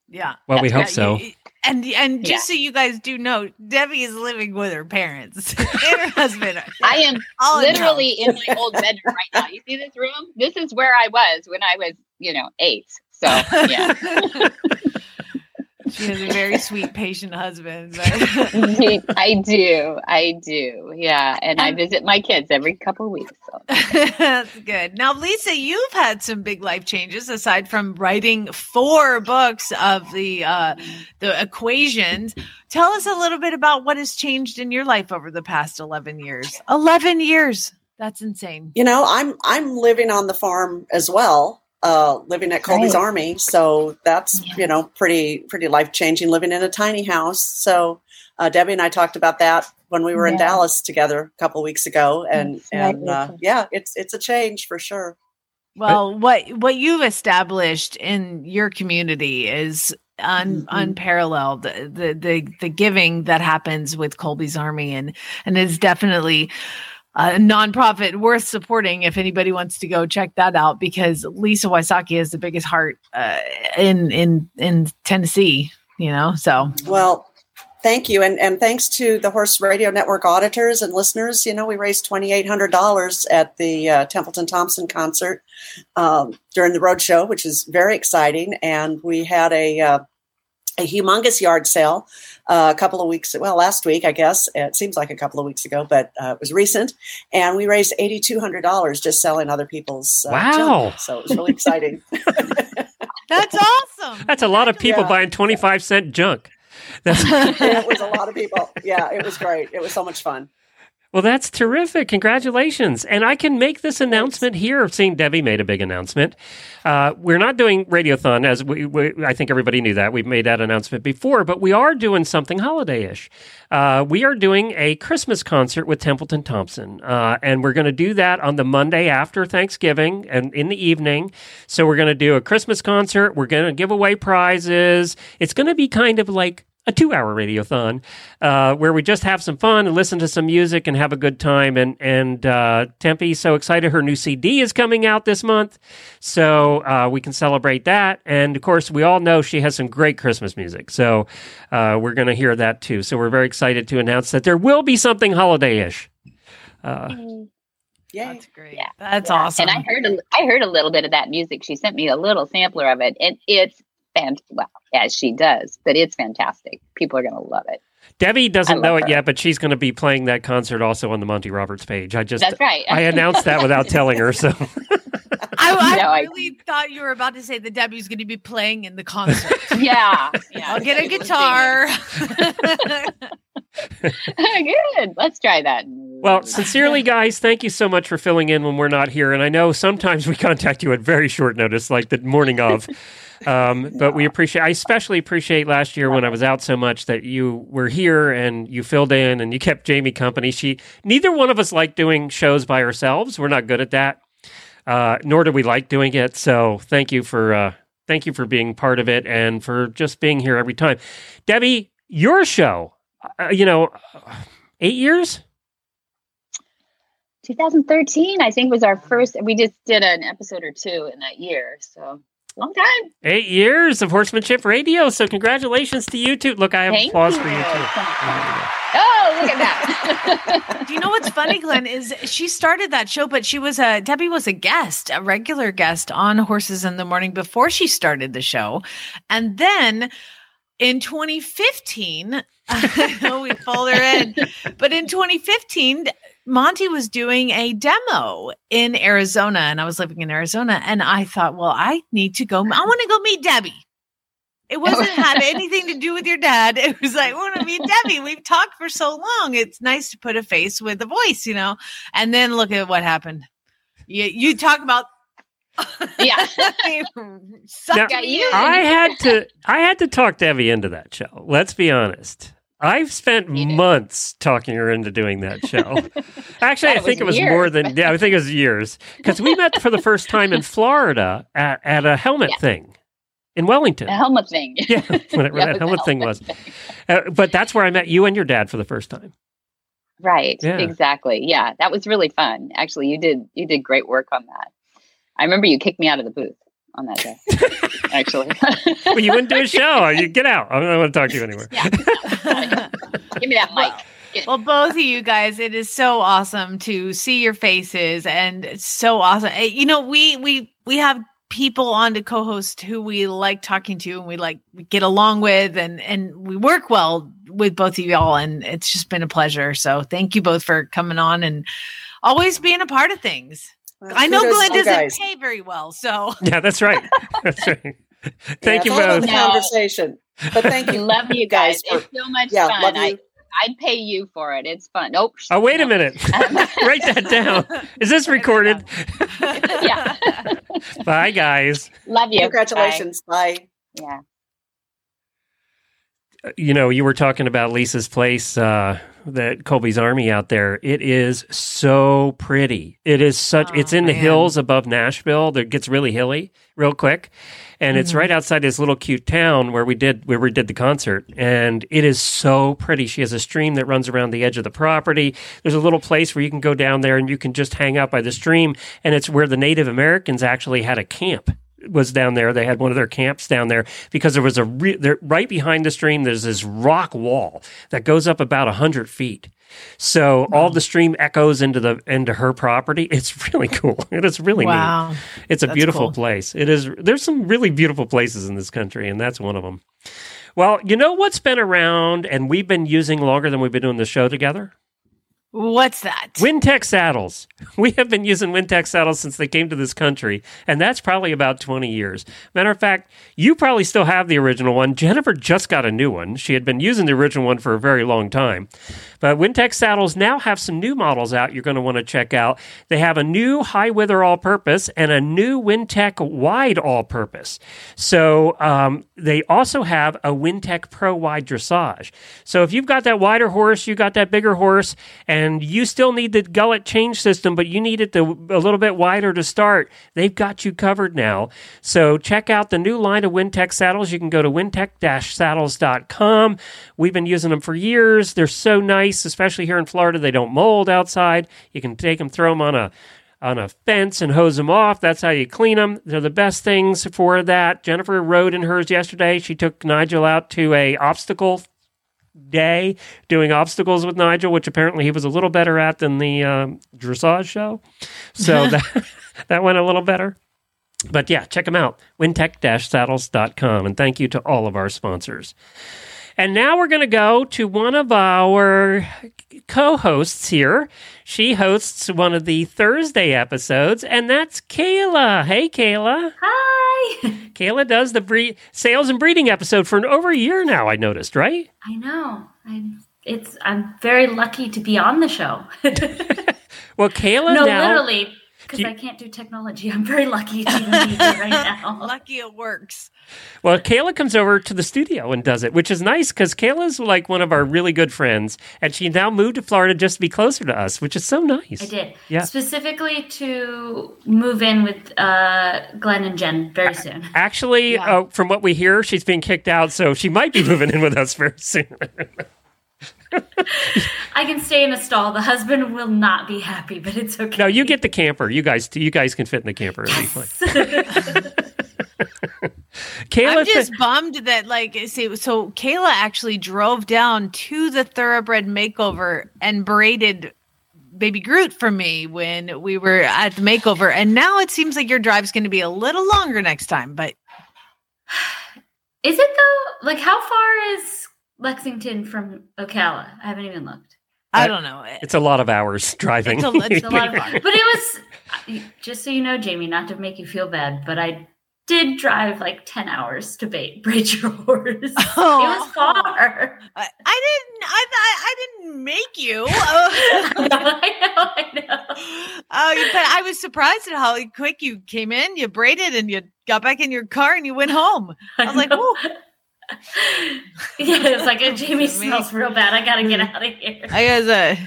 Yeah. Well, we hope Yeah, so. you- And and just Yeah. so you guys do know, Debbie is living with her parents and her husband. I am literally in my old bedroom right now. You see this room? This is where I was when I was, you know, eight. So yeah, she has a very sweet, patient husband. I do, I do, yeah, and I visit my kids every couple of weeks. So. That's good. Now, Lisa, you've had some big life changes aside from writing four books of the uh, the equations. Tell us a little bit about what has changed in your life over the past eleven years. Eleven years. That's insane. You know, I'm I'm living on the farm as well, uh, living at Colby's Right. Army. So that's you know pretty pretty life changing. Living in a tiny house. So uh, Debbie and I talked about that when we were in Dallas together a couple weeks ago, and and uh, yeah, it's it's a change for sure. Well, what what you've established in your community is un, Mhm. unparalleled. The, the the the giving that happens with Colby's Army and and is definitely a nonprofit worth supporting if anybody wants to go check that out because Lisa Wysocky has the biggest heart uh, in in in Tennessee. You know, so Well, thank you, and and thanks to the Horse Radio Network auditors and listeners. You know, we raised twenty eight hundred dollars at the uh, Templeton Thompson concert um, during the road show, which is very exciting. And we had a uh, a humongous yard sale uh, a couple of weeks. Well, last week, I guess it seems like a couple of weeks ago, but uh, it was recent. And we raised eighty two hundred dollars just selling other people's uh, Wow. junk. So it was really exciting. that's awesome. That's a lot of people Yeah. buying 25 cent junk. That's it was a lot of people. Yeah, it was great. It was so much fun. Well, that's terrific. Congratulations. And I can make this announcement here, seeing Debbie made a big announcement. Uh, we're not doing Radiothon, as we, we, I think everybody knew that. We've made that announcement before, but we are doing something holiday ish. Uh, we are doing a Christmas concert with Templeton Thompson. Uh, and we're going to do that on the Monday after Thanksgiving and in the evening. So we're going to do a Christmas concert. We're going to give away prizes. It's going to be kind of like a two hour radiothon uh, where we just have some fun and listen to some music and have a good time. And and uh, Tempe's so excited her new CD is coming out this month, so uh, we can celebrate that. And of course, we all know she has some great Christmas music, so uh, we're going to hear that too. So we're very excited to announce that there will be something holiday ish. Uh, Yay. That's great. Yeah. That's Yeah. awesome. And I heard a, I heard a little bit of that music. She sent me a little sampler of it, and it's fant well as she does, but it's fantastic. People are going to love it. Debbie doesn't know it her. yet, but she's going to be playing that concert also on the Monty Roberts page. I just That's right. I announced that without telling her, so. I, I No, I- really thought you were about to say that Debbie's going to be playing in the concert. yeah, yeah. I'll get a guitar. Good. Let's try that. Well, sincerely, guys, thank you so much for filling in when we're not here. And I know sometimes we contact you at very short notice, like the morning of. Um, but we appreciate, I especially appreciate last year when I was out so much that you were here and you filled in and you kept Jamie company. She, neither one of us like doing shows by ourselves. We're not good at that. Uh, nor do we like doing it. So thank you for, uh, thank you for being part of it and for just being here every time. Debbie, your show, uh, you know, eight years? 2013, I think, was our first. We just did an episode or two in that year, so long time. Eight years of horsemanship radio. So congratulations to you too. Look, I have Thank applause you. for you too. Oh, look at that. Do you know what's funny, Glenn? Is she started that show, but she was a Debbie was a guest, a regular guest on Horses in the Morning before she started the show, and then in 2015, I know we pulled her in, but in 2015. Monty was doing a demo in Arizona, and I was living in Arizona, and I thought, well, I need to go. I want to go meet Debbie. It oh. wasn't had anything to do with your dad. It was like, I want to meet Debbie. We've talked for so long. It's nice to put a face with a voice, you know. And then look at what happened. You you talk about Yeah. Now, you. I had to I had to talk Debbie into that show. Let's be honest. I've spent months talking her into doing that show. Actually, I Thought it think it was was more than yeah, I think it was years because we met for the first time in Florida at, at a helmet Yeah. thing in Wellington. The helmet thing. yeah, whatever Yeah, that the helmet thing was. thing. Uh, but that's where I met you and your dad for the first time. Right. Yeah. Exactly. Yeah. That was really fun. Actually, you did you did great work on that. I remember you kicked me out of the booth on that day. actually. well, you wouldn't do a show. You get out. I don't want to talk to you anymore. Yeah. Give me that mic. Well, both of you guys, it is so awesome to see your faces, and it's so awesome. Eh, You know, we we we have people on to co-host who we like talking to, and we like we get along with, and and we work well with both of y'all, and it's just been a pleasure. So, thank you both for coming on and always being a part of things. I know Kudos Glenn doesn't guys. pay very well, so Yeah, that's right. That's right. Thank Yeah, you follow both. the conversation. But thank you. Love you guys. for- It's so much yeah, fun. love I, you. I'd pay you for it. It's fun. Oh, nope. Oh, wait a minute. Write that down. Is this recorded? yeah. Bye, guys. Love you. Congratulations. Bye. Bye. Yeah. You know, you were talking about Lisa's place, uh, that Colby's Army out there. It is so pretty. It is such. Oh, it's in the man. hills above Nashville. That gets really hilly real quick, and it's Mhm. right outside this little cute town where we did where we did the concert. And it is so pretty. She has a stream that runs around the edge of the property. There's a little place where you can go down there and you can just hang out by the stream. And it's where the Native Americans actually had a camp was down there. They had one of their camps down there because there was a re- there, right behind the stream. There's this rock wall that goes up about a hundred feet. So all the stream echoes into the into her property. It's really cool. It is really neat. wow. It's a That's beautiful cool. place. It is. There's some really beautiful places in this country, and that's one of them. Well, you know what's been around, and we've been using longer than we've been doing the show together. What's that? Wintec saddles. We have been using Wintec saddles since they came to this country, and that's probably about 20 years. Matter of fact, you probably still have the original one. Jennifer just got a new one. She had been using the original one for a very long time. But Wintec saddles now have some new models out you're going to want to check out. They have a new high wither all purpose and a new Wintec wide all purpose. So um, they also have a Wintec Pro wide dressage. So if you've got that wider horse, you've got that bigger horse, and you still need the gullet change system, but you need it to, a little bit wider to start, they've got you covered now. So check out the new line of Wintec saddles. You can go to wintec-saddles.com. We've been using them for years. They're so nice, especially here in Florida. They don't mold outside. You can take them, throw them on a on a fence and hose them off. That's how you clean them. They're the best things for that. Jennifer rode in hers yesterday. She took Nigel out to a obstacle day doing obstacles with Nigel, which apparently he was a little better at than the um, dressage show. So that that went a little better. But yeah, check them out. wintec-saddles.com. And thank you to all of our sponsors. And now we're going to go to one of our co hosts here. She hosts one of the Thursday episodes, and that's Kayla. Hey, Kayla. Hi. Kayla does the breed, sales and breeding episode for an over a year now, I noticed, right? I know. I'm. It's. I'm very lucky to be on the show. Well, Kayla no, now. literally, because I can't do technology. I'm very lucky to be here right now. Lucky it works. Well, Kayla comes over to the studio and does it, which is nice because Kayla's like one of our really good friends, and she now moved to Florida just to be closer to us, which is so nice. I did. Yeah. Specifically to move in with uh, Glenn and Jen very soon. Actually, Yeah. uh, from what we hear, she's being kicked out, so she might be moving in with us very soon. I can stay in a stall. The husband will not be happy, but it's okay. no, you get the camper. You guys, you guys can fit in the camper. Fine. Kayla, I'm just bummed that like see so Kayla actually drove down to the thoroughbred makeover and braided baby Groot for me when we were at the makeover and now it seems like your drive's going to be a little longer next time but Is it though? Like, how far is Lexington from Ocala? I haven't even looked. I uh, don't know. it's a lot of hours driving. It's a- It's a lot of fun. But it was uh, just so you know, Jamie, not to make you feel bad, but I did drive like ten hours to bait, braid your horse. It was far. I, I didn't I I, I didn't make you. I know, I know. Oh, but I was surprised at how quick you came in, you braided and you got back in your car and you went home. I was like, "Whoa." yeah, it's like Jamie smells real bad. I gotta get Mm. out of here. I guess a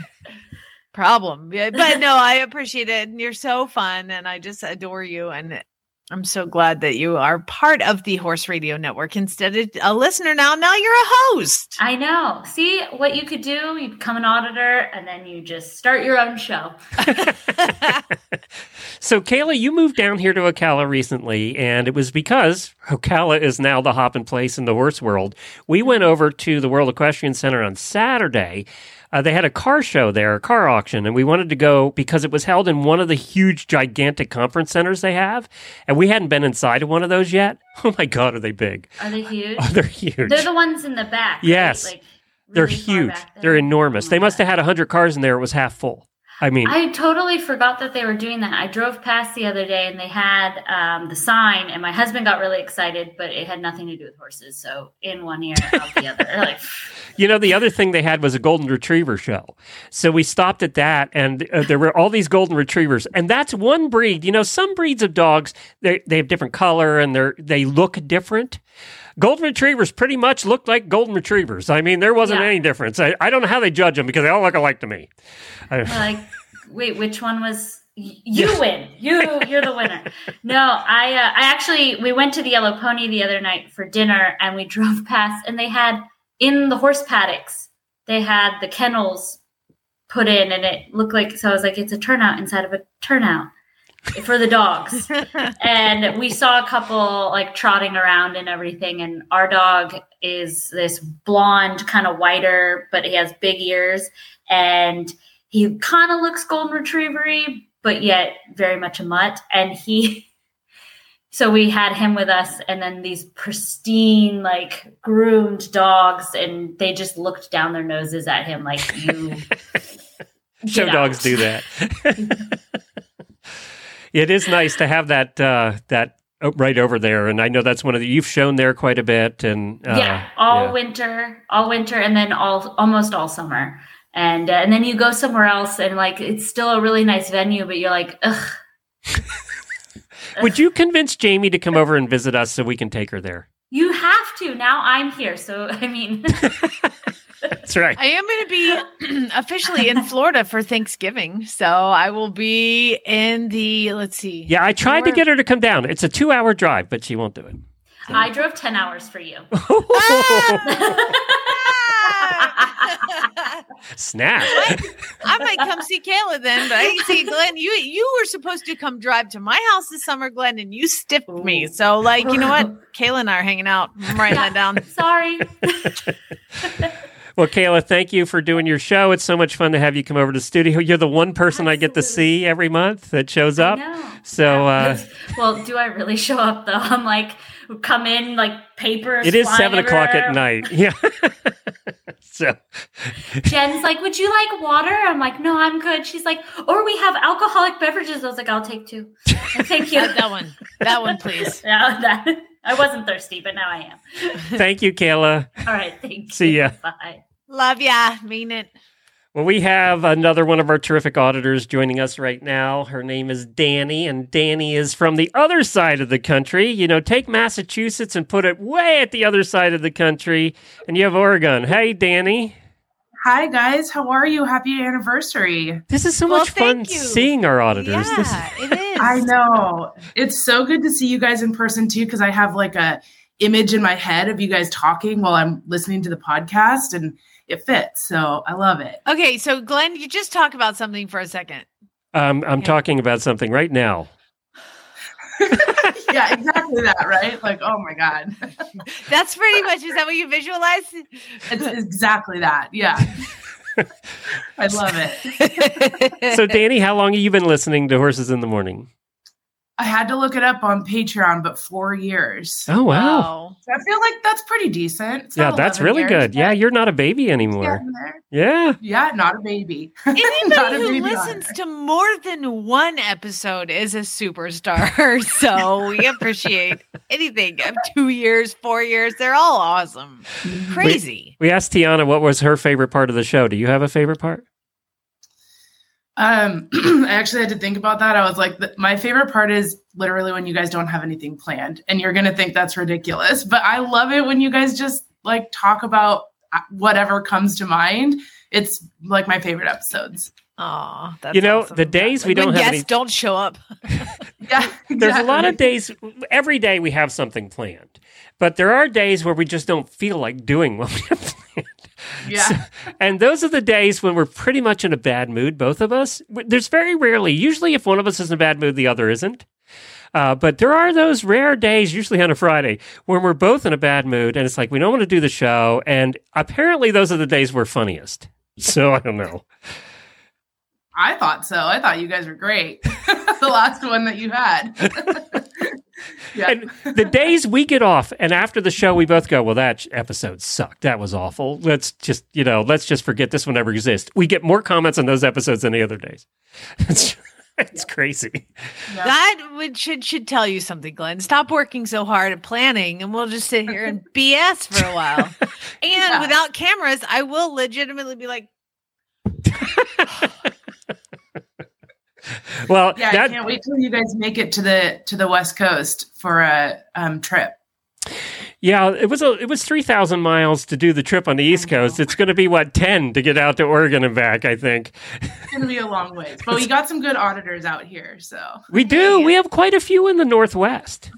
problem. Yeah, but no, I appreciate it. And you're so fun and I just adore you. And I'm so glad that you are part of the Horse Radio Network instead of a listener now. Now you're a host. I know. See what you could do? You become an auditor and then you just start your own show. So, Kayla, you moved down here to Ocala recently, and it was because Ocala is now the hopping place in the horse world. We went over to the World Equestrian Center on Saturday. Uh, they had a car show there, a car auction, and we wanted to go because it was held in one of the huge, gigantic conference centers they have, and we hadn't been inside of one of those yet. Oh my God, are they big? Are they huge? Oh, they're huge. They're the ones in the back. right? Yes. Like They're huge. They're enormous. They must have had 100 cars in there. It was half full. I mean, I totally forgot that they were doing that. I drove past the other day and they had um, the sign, and my husband got really excited, but it had nothing to do with horses. So in one ear, out the other. Like, You know, the other thing they had was a golden retriever show. So we stopped at that, and uh, there were all these golden retrievers, and that's one breed. You know, some breeds of dogs they they have different color and they they look different. Golden retrievers pretty much looked like golden retrievers. I mean, there wasn't Yeah. any difference. I, I don't know how they judge them because they all look alike to me. Like, wait, which one was? y- You win. You you're the winner. No, I uh, I actually we went to the Yellow Pony the other night for dinner, and we drove past, and they had in the horse paddocks they had the kennels put in, and it looked like so. I was like, it's a turnout inside of a turnout for the dogs. and we saw a couple like trotting around and everything. And our dog is this blonde, kind of whiter, but he has big ears. And he kind of looks golden retrievery, but yet very much a mutt. And he, so we had him with us, and then these pristine, like groomed dogs, and they just looked down their noses at him like you. Show dogs do that. It is nice to have that uh, that oh, right over there, and I know that's one of the you've shown there quite a bit, and uh, yeah, all yeah. winter, all winter, and then all almost all summer, and uh, and then you go somewhere else, and like it's still a really nice venue, but you're like, ugh. Would you convince Jamie to come over and visit us so we can take her there? You have to. Now I'm here. So, I mean, That's right. I am going to be officially in Florida for Thanksgiving. So I will be in the, let's see. Yeah, I tried to get her to come down. It's a two hour drive, but she won't do it. I drove 10 hours for you. Snap. I might come see Kayla then, but I see Glenn. You you were supposed to come drive to my house this summer, Glenn, and you stiffed me. So, like, you know what? Kayla and I are hanging out. I'm writing that down. Sorry. Well, Kayla, thank you for doing your show. It's so much fun to have you come over to the studio. You're the one person I get to see every month that shows up. So uh, well, do I really show up though? I'm like, come in like paper. it is flying seven o'clock at night. Yeah. so Jen's like, would you like water? I'm like, no, I'm good. She's like, or we have alcoholic beverages. I was like, I'll take two. Thank you. That, that one. That one, please. Yeah, that, I wasn't thirsty, but now I am. thank you, Kayla. All right, thank you. See ya. Bye. Love ya. Mean it. Well, we have another one of our terrific auditors joining us right now. Her name is Dani, and Dani is from the other side of the country. You know, take Massachusetts and put it way at the other side of the country, and you have Oregon. Hey, Dani. Hi guys, how are you? Happy anniversary. This is so Well, much fun you. seeing our auditors. This- it is. I know. It's so good to see you guys in person too because I have like a image in my head of you guys talking while I'm listening to the podcast and it fits. So I love it. Okay, so Glenn, you just talk about something for a second. um, I'm talking about something right now. yeah, exactly that, right? Like, oh my god, That's pretty much. Is that what you visualize? it's exactly that. Yeah, I love it. so, Dani, how long have you been listening to Horses in the Morning? I had to look it up on Patreon, but four years. Oh, wow. Wow. So I feel like that's pretty decent. It's Yeah, that's really years, good. Yeah, you're not a baby anymore. Yeah. Yeah, not a baby. Not Anybody a who baby listens otter. to more than one episode is a superstar. so we appreciate anything of two years, four years. They're all awesome. Mm-hmm. Crazy. We asked Tianna what was her favorite part of the show. Do you have a favorite part? Um, I actually had to think about that. I was like, th- my favorite part is literally when you guys don't have anything planned, and you're gonna think that's ridiculous, but I love it when you guys just like talk about uh, whatever comes to mind. It's like my favorite episodes. Aw, that's you know, awesome. the days we When don't have guests any. don't show up. Yeah, There's a lot of days, every day we have something planned, but there are days where we just don't feel like doing what we have planned. Yeah, And those are the days when we're pretty much in a bad mood, both of us. There's very rarely, usually, if one of us is in a bad mood, the other isn't. Uh, but there are those rare days, usually on a Friday, when we're both in a bad mood and it's like we don't want to do the show. And apparently, those are the days we're funniest. So I don't know. I thought so. I thought you guys were great. the last one that you had. yeah. And the days we get off and after the show, we both go, Well, that episode sucked. That was awful. Let's just, you know, let's just forget this one ever exists. We get more comments on those episodes than the other days. It's, it's crazy. That would should should tell you something, Glenn. Stop working so hard at planning, and we'll just sit here and BS for a while. And Yeah. without cameras, I will legitimately be like, Well, yeah, I can't wait till you guys make it to the to the West Coast for a um, trip. Yeah, it was a it was three thousand miles to do the trip on the East Coast. It's going to be what ten to get out to Oregon and back. I think It's gonna be a long ways, but we got some good auditors out here. So we do. We have quite a few in the Northwest.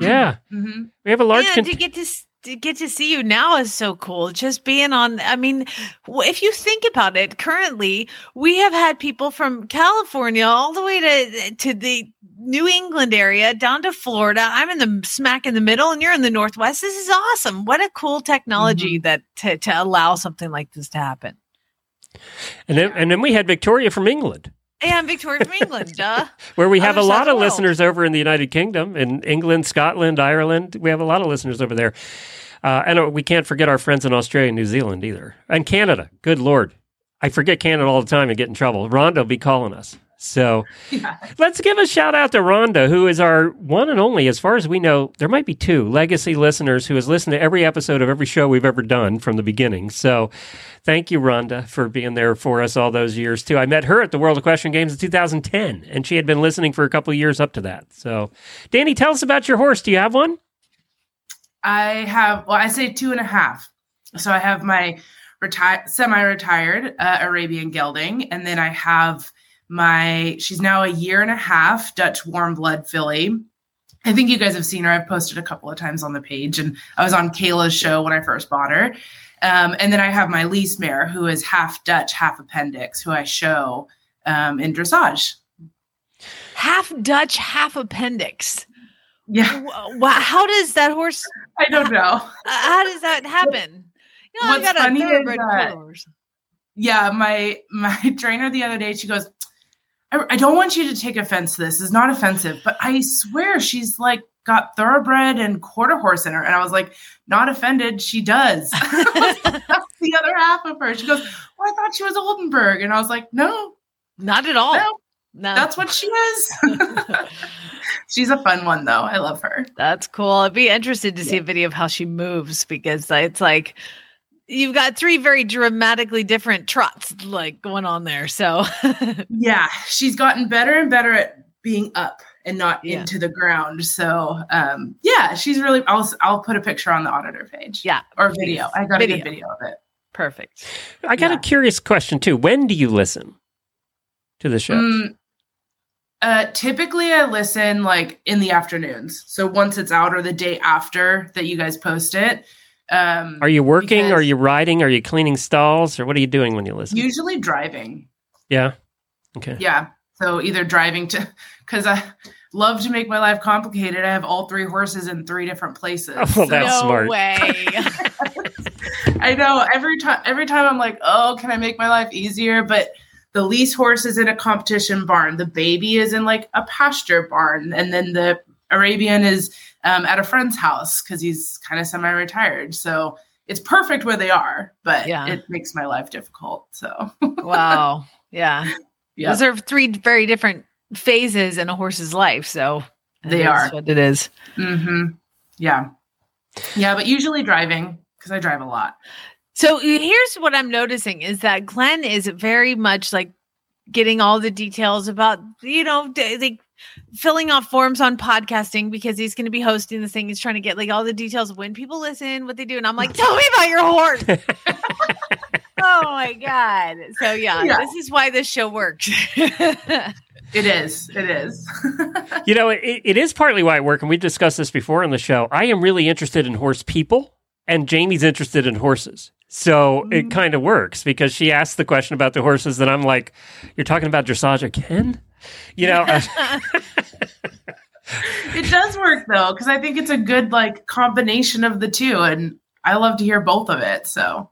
Yeah, hmm we have a large. and Con- to get to s- to get to see you now is so cool. Just being on, I mean, if you think about it, currently we have had people from California all the way to to the New England area down to Florida. I'm in the smack in the middle, and you're in the Northwest. This is awesome. What a cool technology mm-hmm. that to, to allow something like this to happen. and then and then we had Victoria from England, And Victoria from England, duh. where we have a Other side lot of world. listeners over in the United Kingdom, in England, Scotland, Ireland. We have a lot of listeners over there, uh, and uh, we can't forget our friends in Australia and New Zealand either, and Canada. Good lord, I forget Canada all the time and get in trouble. Rhonda will be calling us. So yeah, Let's give a shout out to Rhonda, who is our one and only, as far as we know, there might be two legacy listeners who has listened to every episode of every show we've ever done from the beginning. So thank you, Rhonda, for being there for us all those years, too. I met her at the World Equestrian Games in 2010, and she had been listening for a couple of years up to that. So, Dani, tell us about your horse. Do you have one? I have. Well, I say two and a half. So I have my retired, semi-retired uh, Arabian gelding, and then I have my. She's now a year and a half Dutch warm blood filly. I think you guys have seen her. I've posted a couple of times on the page, and I was on Kayla's show when I first bought her. Um, and then I have my lease mare, who is half Dutch, half appendix, who I show um, in dressage. half Dutch, half appendix. Yeah, Wow, how does that horse? I don't know. uh, How does that happen? You know, What's a funny is that- yeah my my trainer the other day she goes I, I don't want you to take offense to this it's not offensive but i swear she's like got thoroughbred and quarter horse in her. And i was like not offended she does. That's the other half of her. She goes well i thought she was oldenburg. And i was like no. Not at all. no. No, that's what she is. She's a fun one though. I love her. That's cool. I'd be interested to see a video of how she moves because it's like you've got three very dramatically different trots like going on there. So. Yeah. She's gotten better and better at being up and not Yeah. into the ground so um yeah she's really i'll i'll put a picture on the auditor page yeah, or video i got a good video of it perfect. I got Yeah. a curious question, too. When do you listen to the show? Mm, uh typically i listen like in the afternoons so once it's out or the day after that you guys post it um Are you working? Are you riding? Are you cleaning stalls? Or what are you doing when you listen? usually driving yeah. Okay. yeah so either driving to because i love to make my life complicated. I have all three horses in three different places. Oh, that's no smart. way. I know every time every time I'm like, oh, can I make my life easier? But the lease horse is in a competition barn. The baby is in like a pasture barn, and then the Arabian is um, at a friend's house because he's kind of semi-retired. So it's perfect where they are, but Yeah. it makes my life difficult. So wow. Yeah. Yeah, Those are three very different phases in a horse's life. So They is are. what it is. hmm yeah, yeah. But usually driving because I drive a lot. So here's what I'm noticing is that Glenn is very much like getting all the details about, you know, like filling out forms on podcasting because he's going to be hosting this thing. He's trying to get like all the details of when people listen, what they do. And I'm like, tell me about your horse. oh my God. So yeah, Yeah. this is why this show works. It is. It is. You know, it, it is partly why I work, and we discussed this before on the show. I am really interested in horse people, and Jamie's interested in horses. So it kind of works because she asked the question about the horses, and I'm like, "You're talking about dressage again?" You know, uh, it does work though because I think it's a good like combination of the two, and I love to hear both of it. So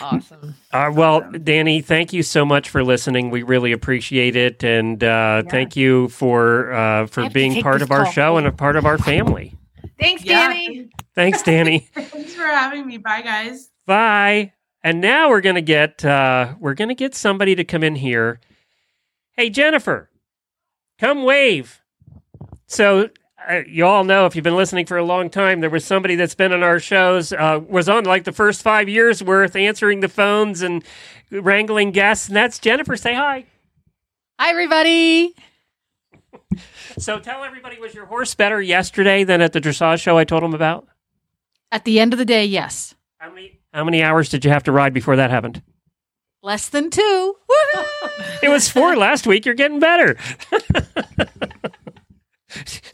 awesome. uh, well, Dani, thank you so much for listening. We really appreciate it, and uh, thank you for uh, for being part of our call. show and a part of our family. Thanks, Yeah. Dani. Thanks, Dani. thanks for having me. Bye, guys. Bye. And now we're gonna get uh, we're gonna get somebody to come in here. Hey, Jennifer, come wave. So uh, you all know if you've been listening for a long time, there was somebody that's been on our shows, uh, was on like the first five years worth, answering the phones and wrangling guests, and that's Jennifer. Say hi. Hi, everybody. So tell everybody, was your horse better yesterday than at the dressage show I told them about? At the end of the day, yes. How many how many hours did you have to ride before that happened? Less than two. It was four last week. You're getting better.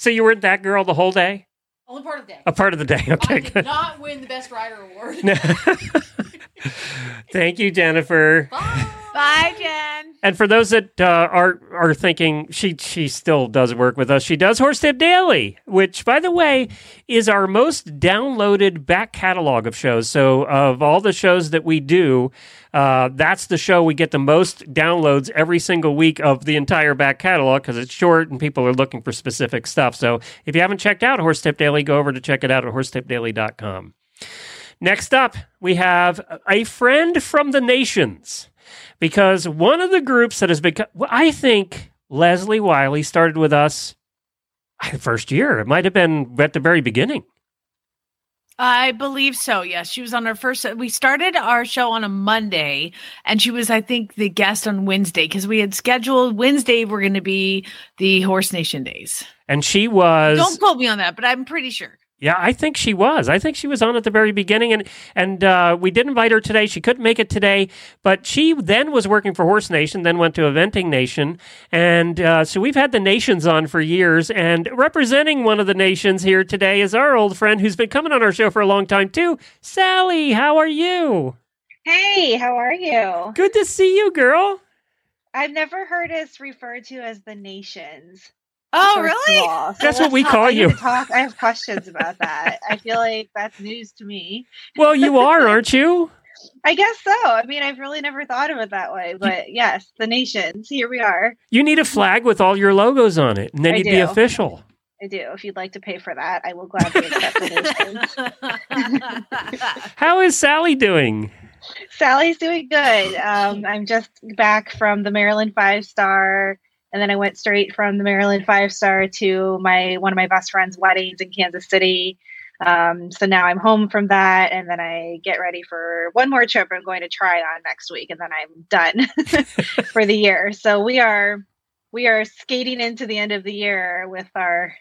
so you weren't that girl the whole day? Only part of the day. A part of the day. Okay, I did good. not win the best rider award. Thank you, Jennifer. Bye, Jen. And for those that uh, are are thinking she she still does work with us, she does Horse Tip Daily, which by the way is our most downloaded back catalog of shows. So of all the shows that we do, uh, that's the show we get the most downloads every single week of the entire back catalog because it's short and people are looking for specific stuff. So if you haven't checked out Horse Tip Daily, go over to check it out at horsetipdaily.com. Next up, we have a friend from the nations because one of the groups that has become, well, I think Leslie Wylie started with us the first year. It might have been at the very beginning. I believe so. Yes, she was on our first. We started our show on a Monday, and she was, I think, the guest on Wednesday because we had scheduled Wednesday. We're going to be the Horse Nation days. And she was. Don't quote me on that, but I'm pretty sure. Yeah, I think she was. I think she was on at the very beginning, and and uh, we did invite her today. She couldn't make it today, but she then was working for Horse Nation, then went to Eventing Nation, and uh, so we've had the nations on for years. And representing one of the nations here today is our old friend who's been coming on our show for a long time too, Sally. How are you? Hey, how are you? Good to see you, girl. I've never heard us referred to as the nations. Oh, first really? So That's what we call you. Talk. I have questions about that. I feel like that's news to me. Well, you are, aren't you? I guess so. I mean, I've really never thought of it that way, but yes, the nations. Here we are. You need a flag with all your logos on it, and then I you'd be official. I do. If you'd like to pay for that, I will gladly accept the nations. How is Sally doing? Sally's doing good. Um, I'm just back from the Maryland five star, and then I went straight from the Maryland five star to my one of my best friend's weddings in Kansas City. Um, so now I'm home from that, and then I get ready for one more trip. I'm going to try on next week, and then I'm done for the year. So we are we are skating into the end of the year with our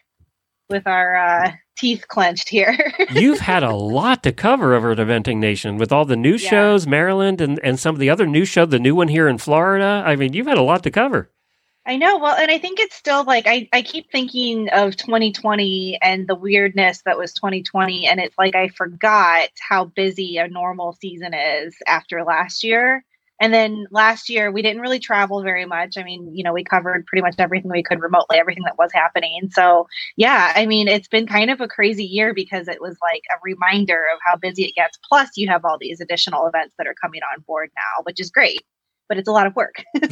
with our uh, teeth clenched here. You've had a lot to cover over at Eventing Nation with all the new Yeah. shows, Maryland, and, and some of the other new show, the new one here in Florida. I mean, you've had a lot to cover. I know. Well, and I think it's still like I, I keep thinking of 2020 and the weirdness that was 2020. And it's like I forgot how busy a normal season is after last year. And then last year, we didn't really travel very much. I mean, you know, we covered pretty much everything we could remotely, everything that was happening. So, yeah, I mean, it's been kind of a crazy year because it was like a reminder of how busy it gets. Plus, you have all these additional events that are coming on board now, which is great, but it's a lot of work.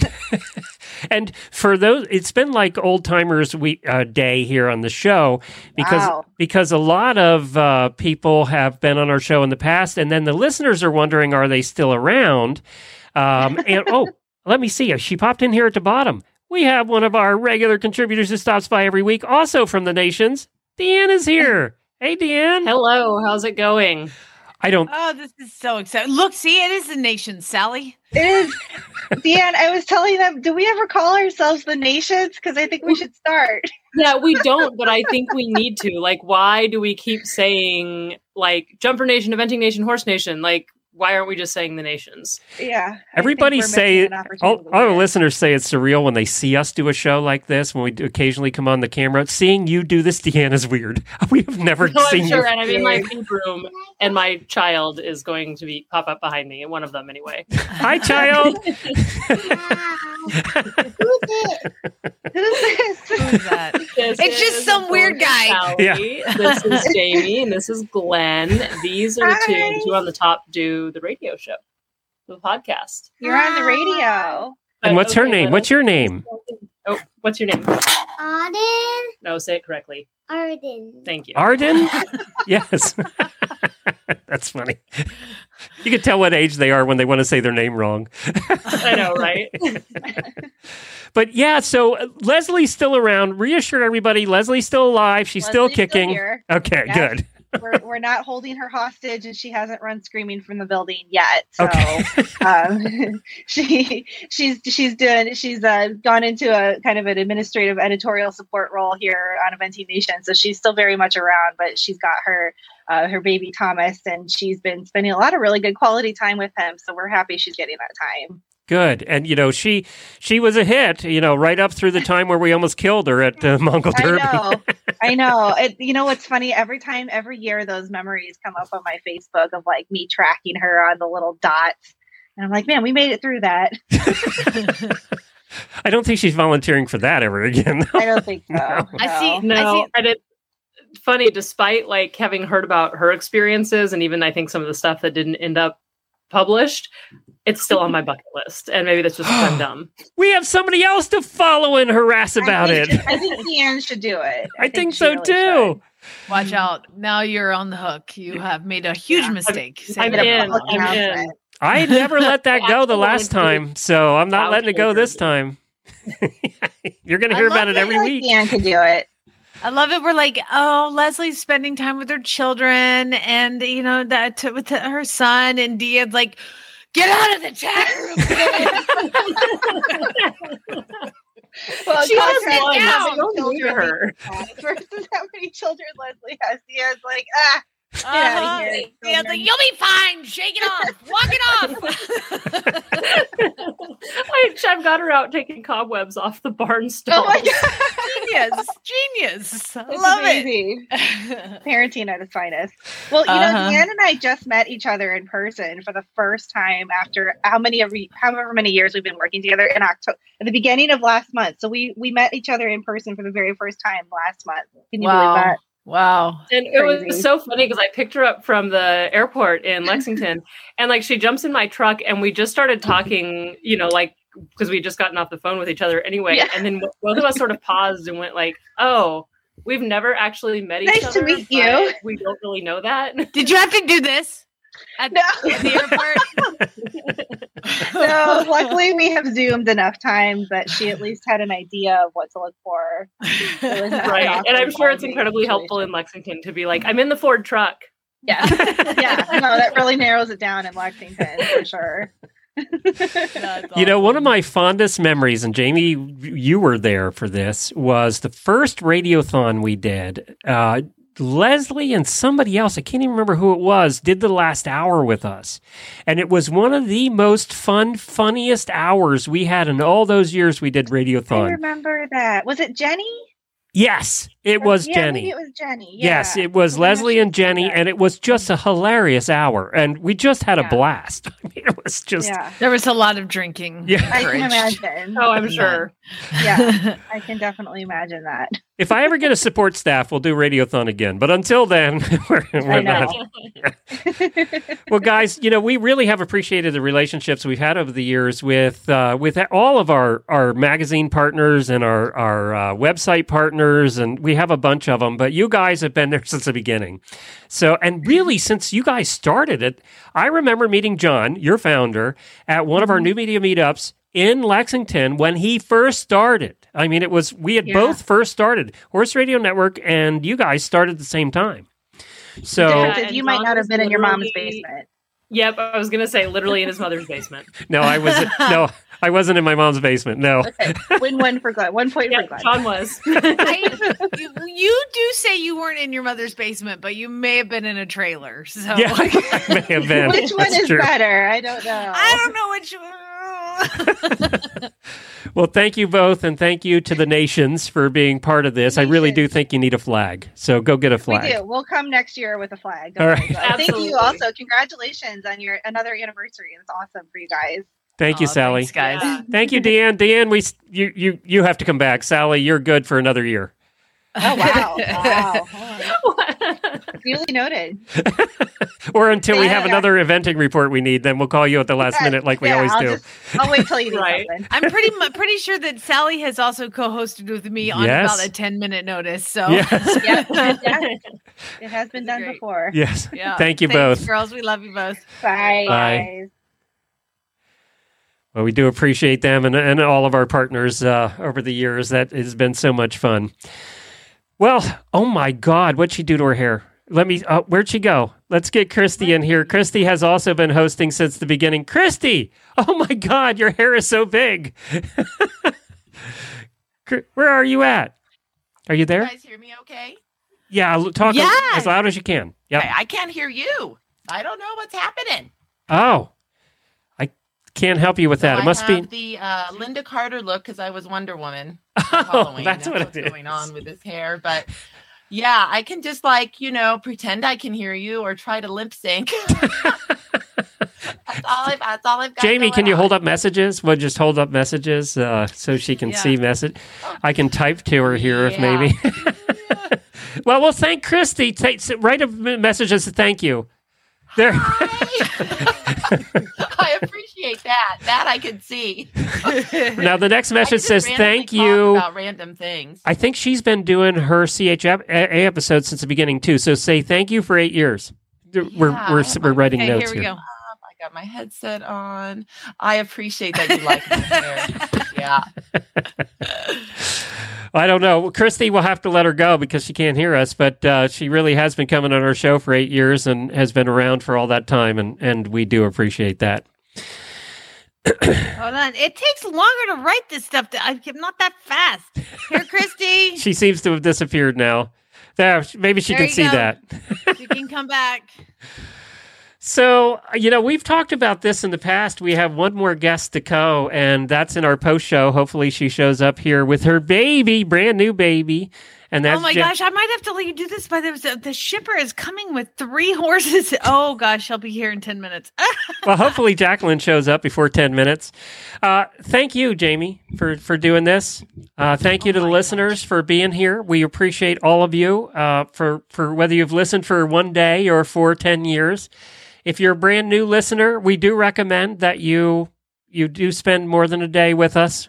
And for those, it's been like old timers week uh, day here on the show because Wow. because a lot of uh, people have been on our show in the past, and then the listeners are wondering, are they still around? Um, and oh, let me see. She popped in here at the bottom. We have one of our regular contributors who stops by every week, also from the nations. DeAnn is here. Hey, DeAnn. Hello. How's it going? I don't. Oh, this is so exciting. Look, see, it is the nation, Sally. It is. DeAnn, I was telling them, do we ever call ourselves the nations? Because I think we should start. Yeah, we don't, but I think we need to. Like, why do we keep saying like Jumper Nation, Eventing Nation, Horse Nation? Like, why aren't we just saying the nations? Yeah. Everybody say all, all our listeners say it's surreal when they see us do a show like this. When we occasionally come on the camera, seeing you do this, DeAnn, is weird. We have never No, seen I'm sure, you. and I'm in my pink room, and my child is going to be pop up behind me, and one of them anyway. Hi, child. Who's it? Who is that? This It's just some weird guy. Sally, Yeah. This is Jamie, and this is Glenn. These are the two. The two on the top do the radio show, the podcast. You're on the radio. And what's her name? but- What's your name? Oh, what's your name? Arden. No, say it correctly. Arden. Thank you. Arden? yes. That's funny. You can tell what age they are when they want to say their name wrong. I know, right? But yeah, so uh, Leslie's still around. Reassure everybody, Leslie's still alive. She's still Leslie's still kicking. here. okay, Yes. good. We're, we're not holding her hostage and she hasn't run screaming from the building yet. So Okay. um, she she's she's doing she's uh, gone into a kind of an administrative editorial support role here on eventing nation. So she's still very much around but she's got her uh, her baby thomas and she's been spending a lot of really good quality time with him. So we're happy she's getting that time Good. And you know, she she was a hit, you know, right up through the time where we almost killed her at uh, Mongol Derby. I know. I know. It, you know what's funny? Every time, every year, those memories come up on my Facebook of like me tracking her on the little dots. And I'm like, man, we made it through that. I don't think she's volunteering for that ever again. I don't think so. I see. No, I see. and it funny, despite like having heard about her experiences and even I think some of the stuff that didn't end up published, it's still on my bucket list. And maybe that's just 'cause I'm dumb. we have somebody else to follow and harass about I it. I think DeAnn should do it. I think she so really too. Watch out. Now you're on the hook. You have made a huge mistake. I'm saying in. I'm in. I never let that go the last time, so I'm not letting it go this time. You're going to hear about it every you're week. DeAnn can do it. I love it. We're like, oh, Leslie's spending time with her children, and you know that to, with her son, and DeAnn's like, get out of the chat room. Well, She has contrast one. how many Don't children near her. versus how many children Leslie has. DeAnn's like, ah, get out of Uh-huh. here. DeAnn's like, you'll be fine. Shake it off. Walk it off. I, I've got her out taking cobwebs off the barn stall. Oh genius. Genius. I love amazing. it. parenting at its finest. Well, you Uh-huh. know, DeAnn and I just met each other in person for the first time after how many every however many years we've been working together in October at the beginning of last month. So we we met each other in person for the very first time last month. Can you Wow. believe that? Wow. And it was so funny because I picked her up from the airport in Lexington and like she jumps in my truck and we just started talking, you know, like because we just gotten off the phone with each other anyway. Yeah. And then both of us sort of paused and went like, oh, we've never actually met each other. Nice to meet you. We don't really know that. Did you have to do this at No. the airport? No, luckily we have zoomed enough times that she at least had an idea of what to look for. It was not an right. And I'm sure it's bonding incredibly helpful in Lexington to be like, I'm in the Ford truck. Yeah. yeah. No, that really narrows it down in Lexington for sure. You know, one of my fondest memories, and Jamie, you were there for this, was the first radiothon we did. Uh, Leslie and somebody else, I can't even remember who it was, did the last hour with us. And it was one of the most fun, funniest hours we had in all those years we did radiothon. I radiothon. remember that. Was it Jenny? Yes, it was yeah, Jenny. It was Jenny. Yes, it was Leslie and Jenny, and it was just a hilarious hour, and we just had a blast. I mean, it was was just yeah. There was a lot of drinking. Yeah. I can imagine. Oh, I'm sure. Yeah, I can definitely imagine that. if I ever get a support staff, we'll do Radiothon again. But until then, we're, we're not. know. Well, guys, you know we really have appreciated the relationships we've had over the years with uh, with all of our our magazine partners and our our uh, website partners, and we have a bunch of them. But you guys have been there since the beginning. So, and really, since you guys started it, I remember meeting John, your founder, at one of our mm-hmm. new media meetups in Lexington when he first started. I mean, it was we had Yeah. both first started Horse Radio Network, and you guys started at the same time. So. Difference is and you might John not have been in your mom's basement. Yep, I was gonna say literally in his mother's basement. No, I was no, I wasn't in my mom's basement. No. Okay, win one for Glenn. One point Yeah, for Glenn. John was. I, you, you do say you weren't in your mother's basement, but you may have been in a trailer. So Yeah, I may have been. Which one is true. better? I don't know. I don't know which. Well, thank you both, and thank you to the nations for being part of this. I really do think you need a flag, so go get a flag. We flag. do. We'll come next year with a flag. All Don't right. worry about it. Thank you also. Congratulations on your another anniversary. It's awesome for you guys. Thank you, Aw, Sally. thanks, guys. Yeah. Thank you, DeAnn. DeAnn, we you you you have to come back. Sally, you're good for another year. Oh wow. wow. Duly noted. or until we have Yeah. another eventing report we need, then we'll call you at the last Yeah, minute like we always I'll do. just- I'll wait till you do Right. I'm pretty pretty sure that Sally has also co-hosted with me on Yes. about a 10 minute notice. So Yes. Yeah, yeah. It has been done Great. before. Yes. yeah. Thank you Thanks, both. girls. We love you both. Bye, Bye. guys. Well, we do appreciate them and, and all of our partners uh, over the years. That has been so much fun. Well, oh my God, what'd she do to her hair? Let me, uh, where'd she go? Let's get Christy in here. Christy has also been hosting since the beginning. Christy, oh my God, your hair is so big. Where are you at? Are you there? You guys hear me okay? Yeah, talk Yes. as loud as you can. Okay, I can't hear you. I don't know what's happening. Oh, can't help you with that. So it must be. the uh, Lynda Carter look because I was Wonder Woman. Oh, Halloween. that's what it what's is. going on with his hair. But yeah, I can just like you know pretend I can hear you or try to lip sync. that's all I've. That's all I've got. Jamie, can you on. hold up messages? We'll just hold up messages uh, so she can Yeah. see message. I can type to her here if Yeah. maybe. well, we'll thank Christy. S- write a message as a thank you. There. Appreciate that. That I can see. now the next message says thank you. about random things. I think she's been doing her CHA episode since the beginning too. So say thank you for eight years. We're Yeah, we're, we're writing Okay, notes here we here. go. I got my headset on. I appreciate that you like hair. Yeah. I don't know. Christy will have to let her go because she can't hear us, but uh, she really has been coming on our show for eight years and has been around for all that time, and, and we do appreciate that. Hold on. It takes longer to write this stuff. I'm not that fast. Here, Christy. She seems to have disappeared now. There, maybe she There can see go. that. she can come back. So, you know, we've talked about this in the past. We have one more guest to go, and that's in our post show. Hopefully, she shows up here with her baby, brand new baby. And that's oh my gosh, I might have to let you do this, by the, the shipper is coming with three horses. Oh gosh, I'll be here in 10 minutes. well, hopefully Jaclyn shows up before 10 minutes. Uh, thank you, Jamie, for, for doing this. Uh, thank you to the listeners for being here. We appreciate all of you uh, for, for whether you've listened for one day or for 10 years. If you're a brand new listener, we do recommend that you you do spend more than a day with us.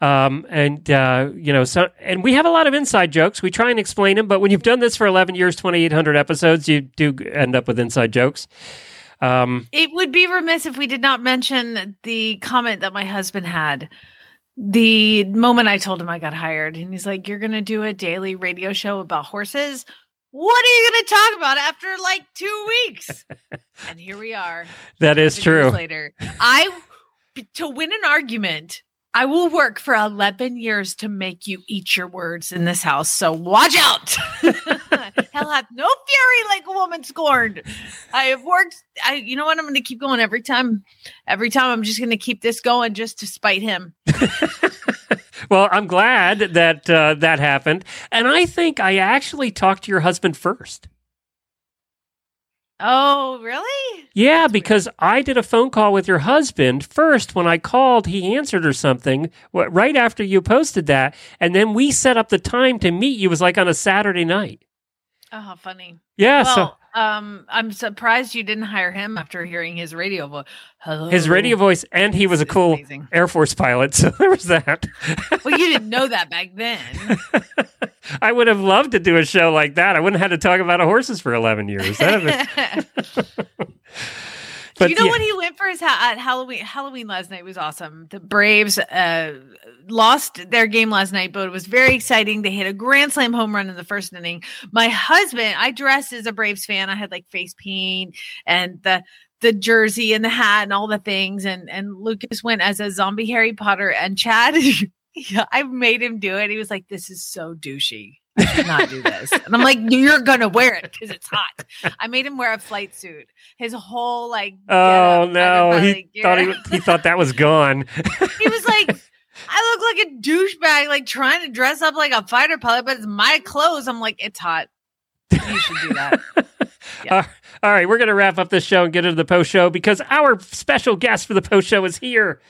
Um, and uh, you know, so and we have a lot of inside jokes. We try and explain them, but when you've done this for 11 years, 2,800 episodes, you do end up with inside jokes. Um, it would be remiss if we did not mention the comment that my husband had the moment I told him I got hired. And he's like, You're going to do a daily radio show about horses? What are you going to talk about after like two weeks? and here we are. That is true. Later, I to win an argument, I will work for 11 years to make you eat your words in this house. So watch out. Hell hath no fury like a woman scorned. I have worked. I, you know what? I'm going to keep going every time. Every time, I'm just going to keep this going just to spite him. Well, I'm glad that uh, that happened, and I think I actually talked to your husband first. Oh, really? Yeah, because I did a phone call with your husband first. When I called, he answered or something right after you posted that, and then we set up the time to meet you. It was like on a Saturday night. Oh, how funny. Yeah, so- Well, um, I'm surprised you didn't hire him after hearing his radio voice. Hello. His radio voice, and he was a cool Air Force pilot, so there was that. well, you didn't know that back then. I would have loved to do a show like that. I wouldn't have had to talk about horses for eleven years. That'd have been- Do But you know yeah. what he went for his ha- at Halloween? Halloween last night was awesome. The Braves uh, lost their game last night, but it was very exciting. They hit a grand slam home run in the first inning. My husband, I dressed as a Braves fan. I had like face paint and the the jersey and the hat and all the things. And and Lucas went as a zombie Harry Potter. And Chad, yeah, I made him do it. He was like, "This is so douchey." I should not do this. And I'm like, you're gonna wear it because it's hot. I made him wear a flight suit. His whole like oh no, he like, thought he, he thought that was gone. he was like, I look like a douchebag, like trying to dress up like a fighter pilot, but it's my clothes. I'm like, it's hot. You should do that. Uh, all right, we're going to wrap up this show and get into the post show because our special guest for the post show is here.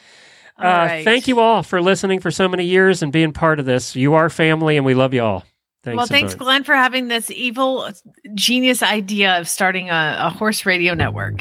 Uh, right. Thank you all for listening for so many years and being part of this. You are family, and we love you all. Thanks. well, thanks. Glenn, for having this evil genius idea of starting a, a horse radio network.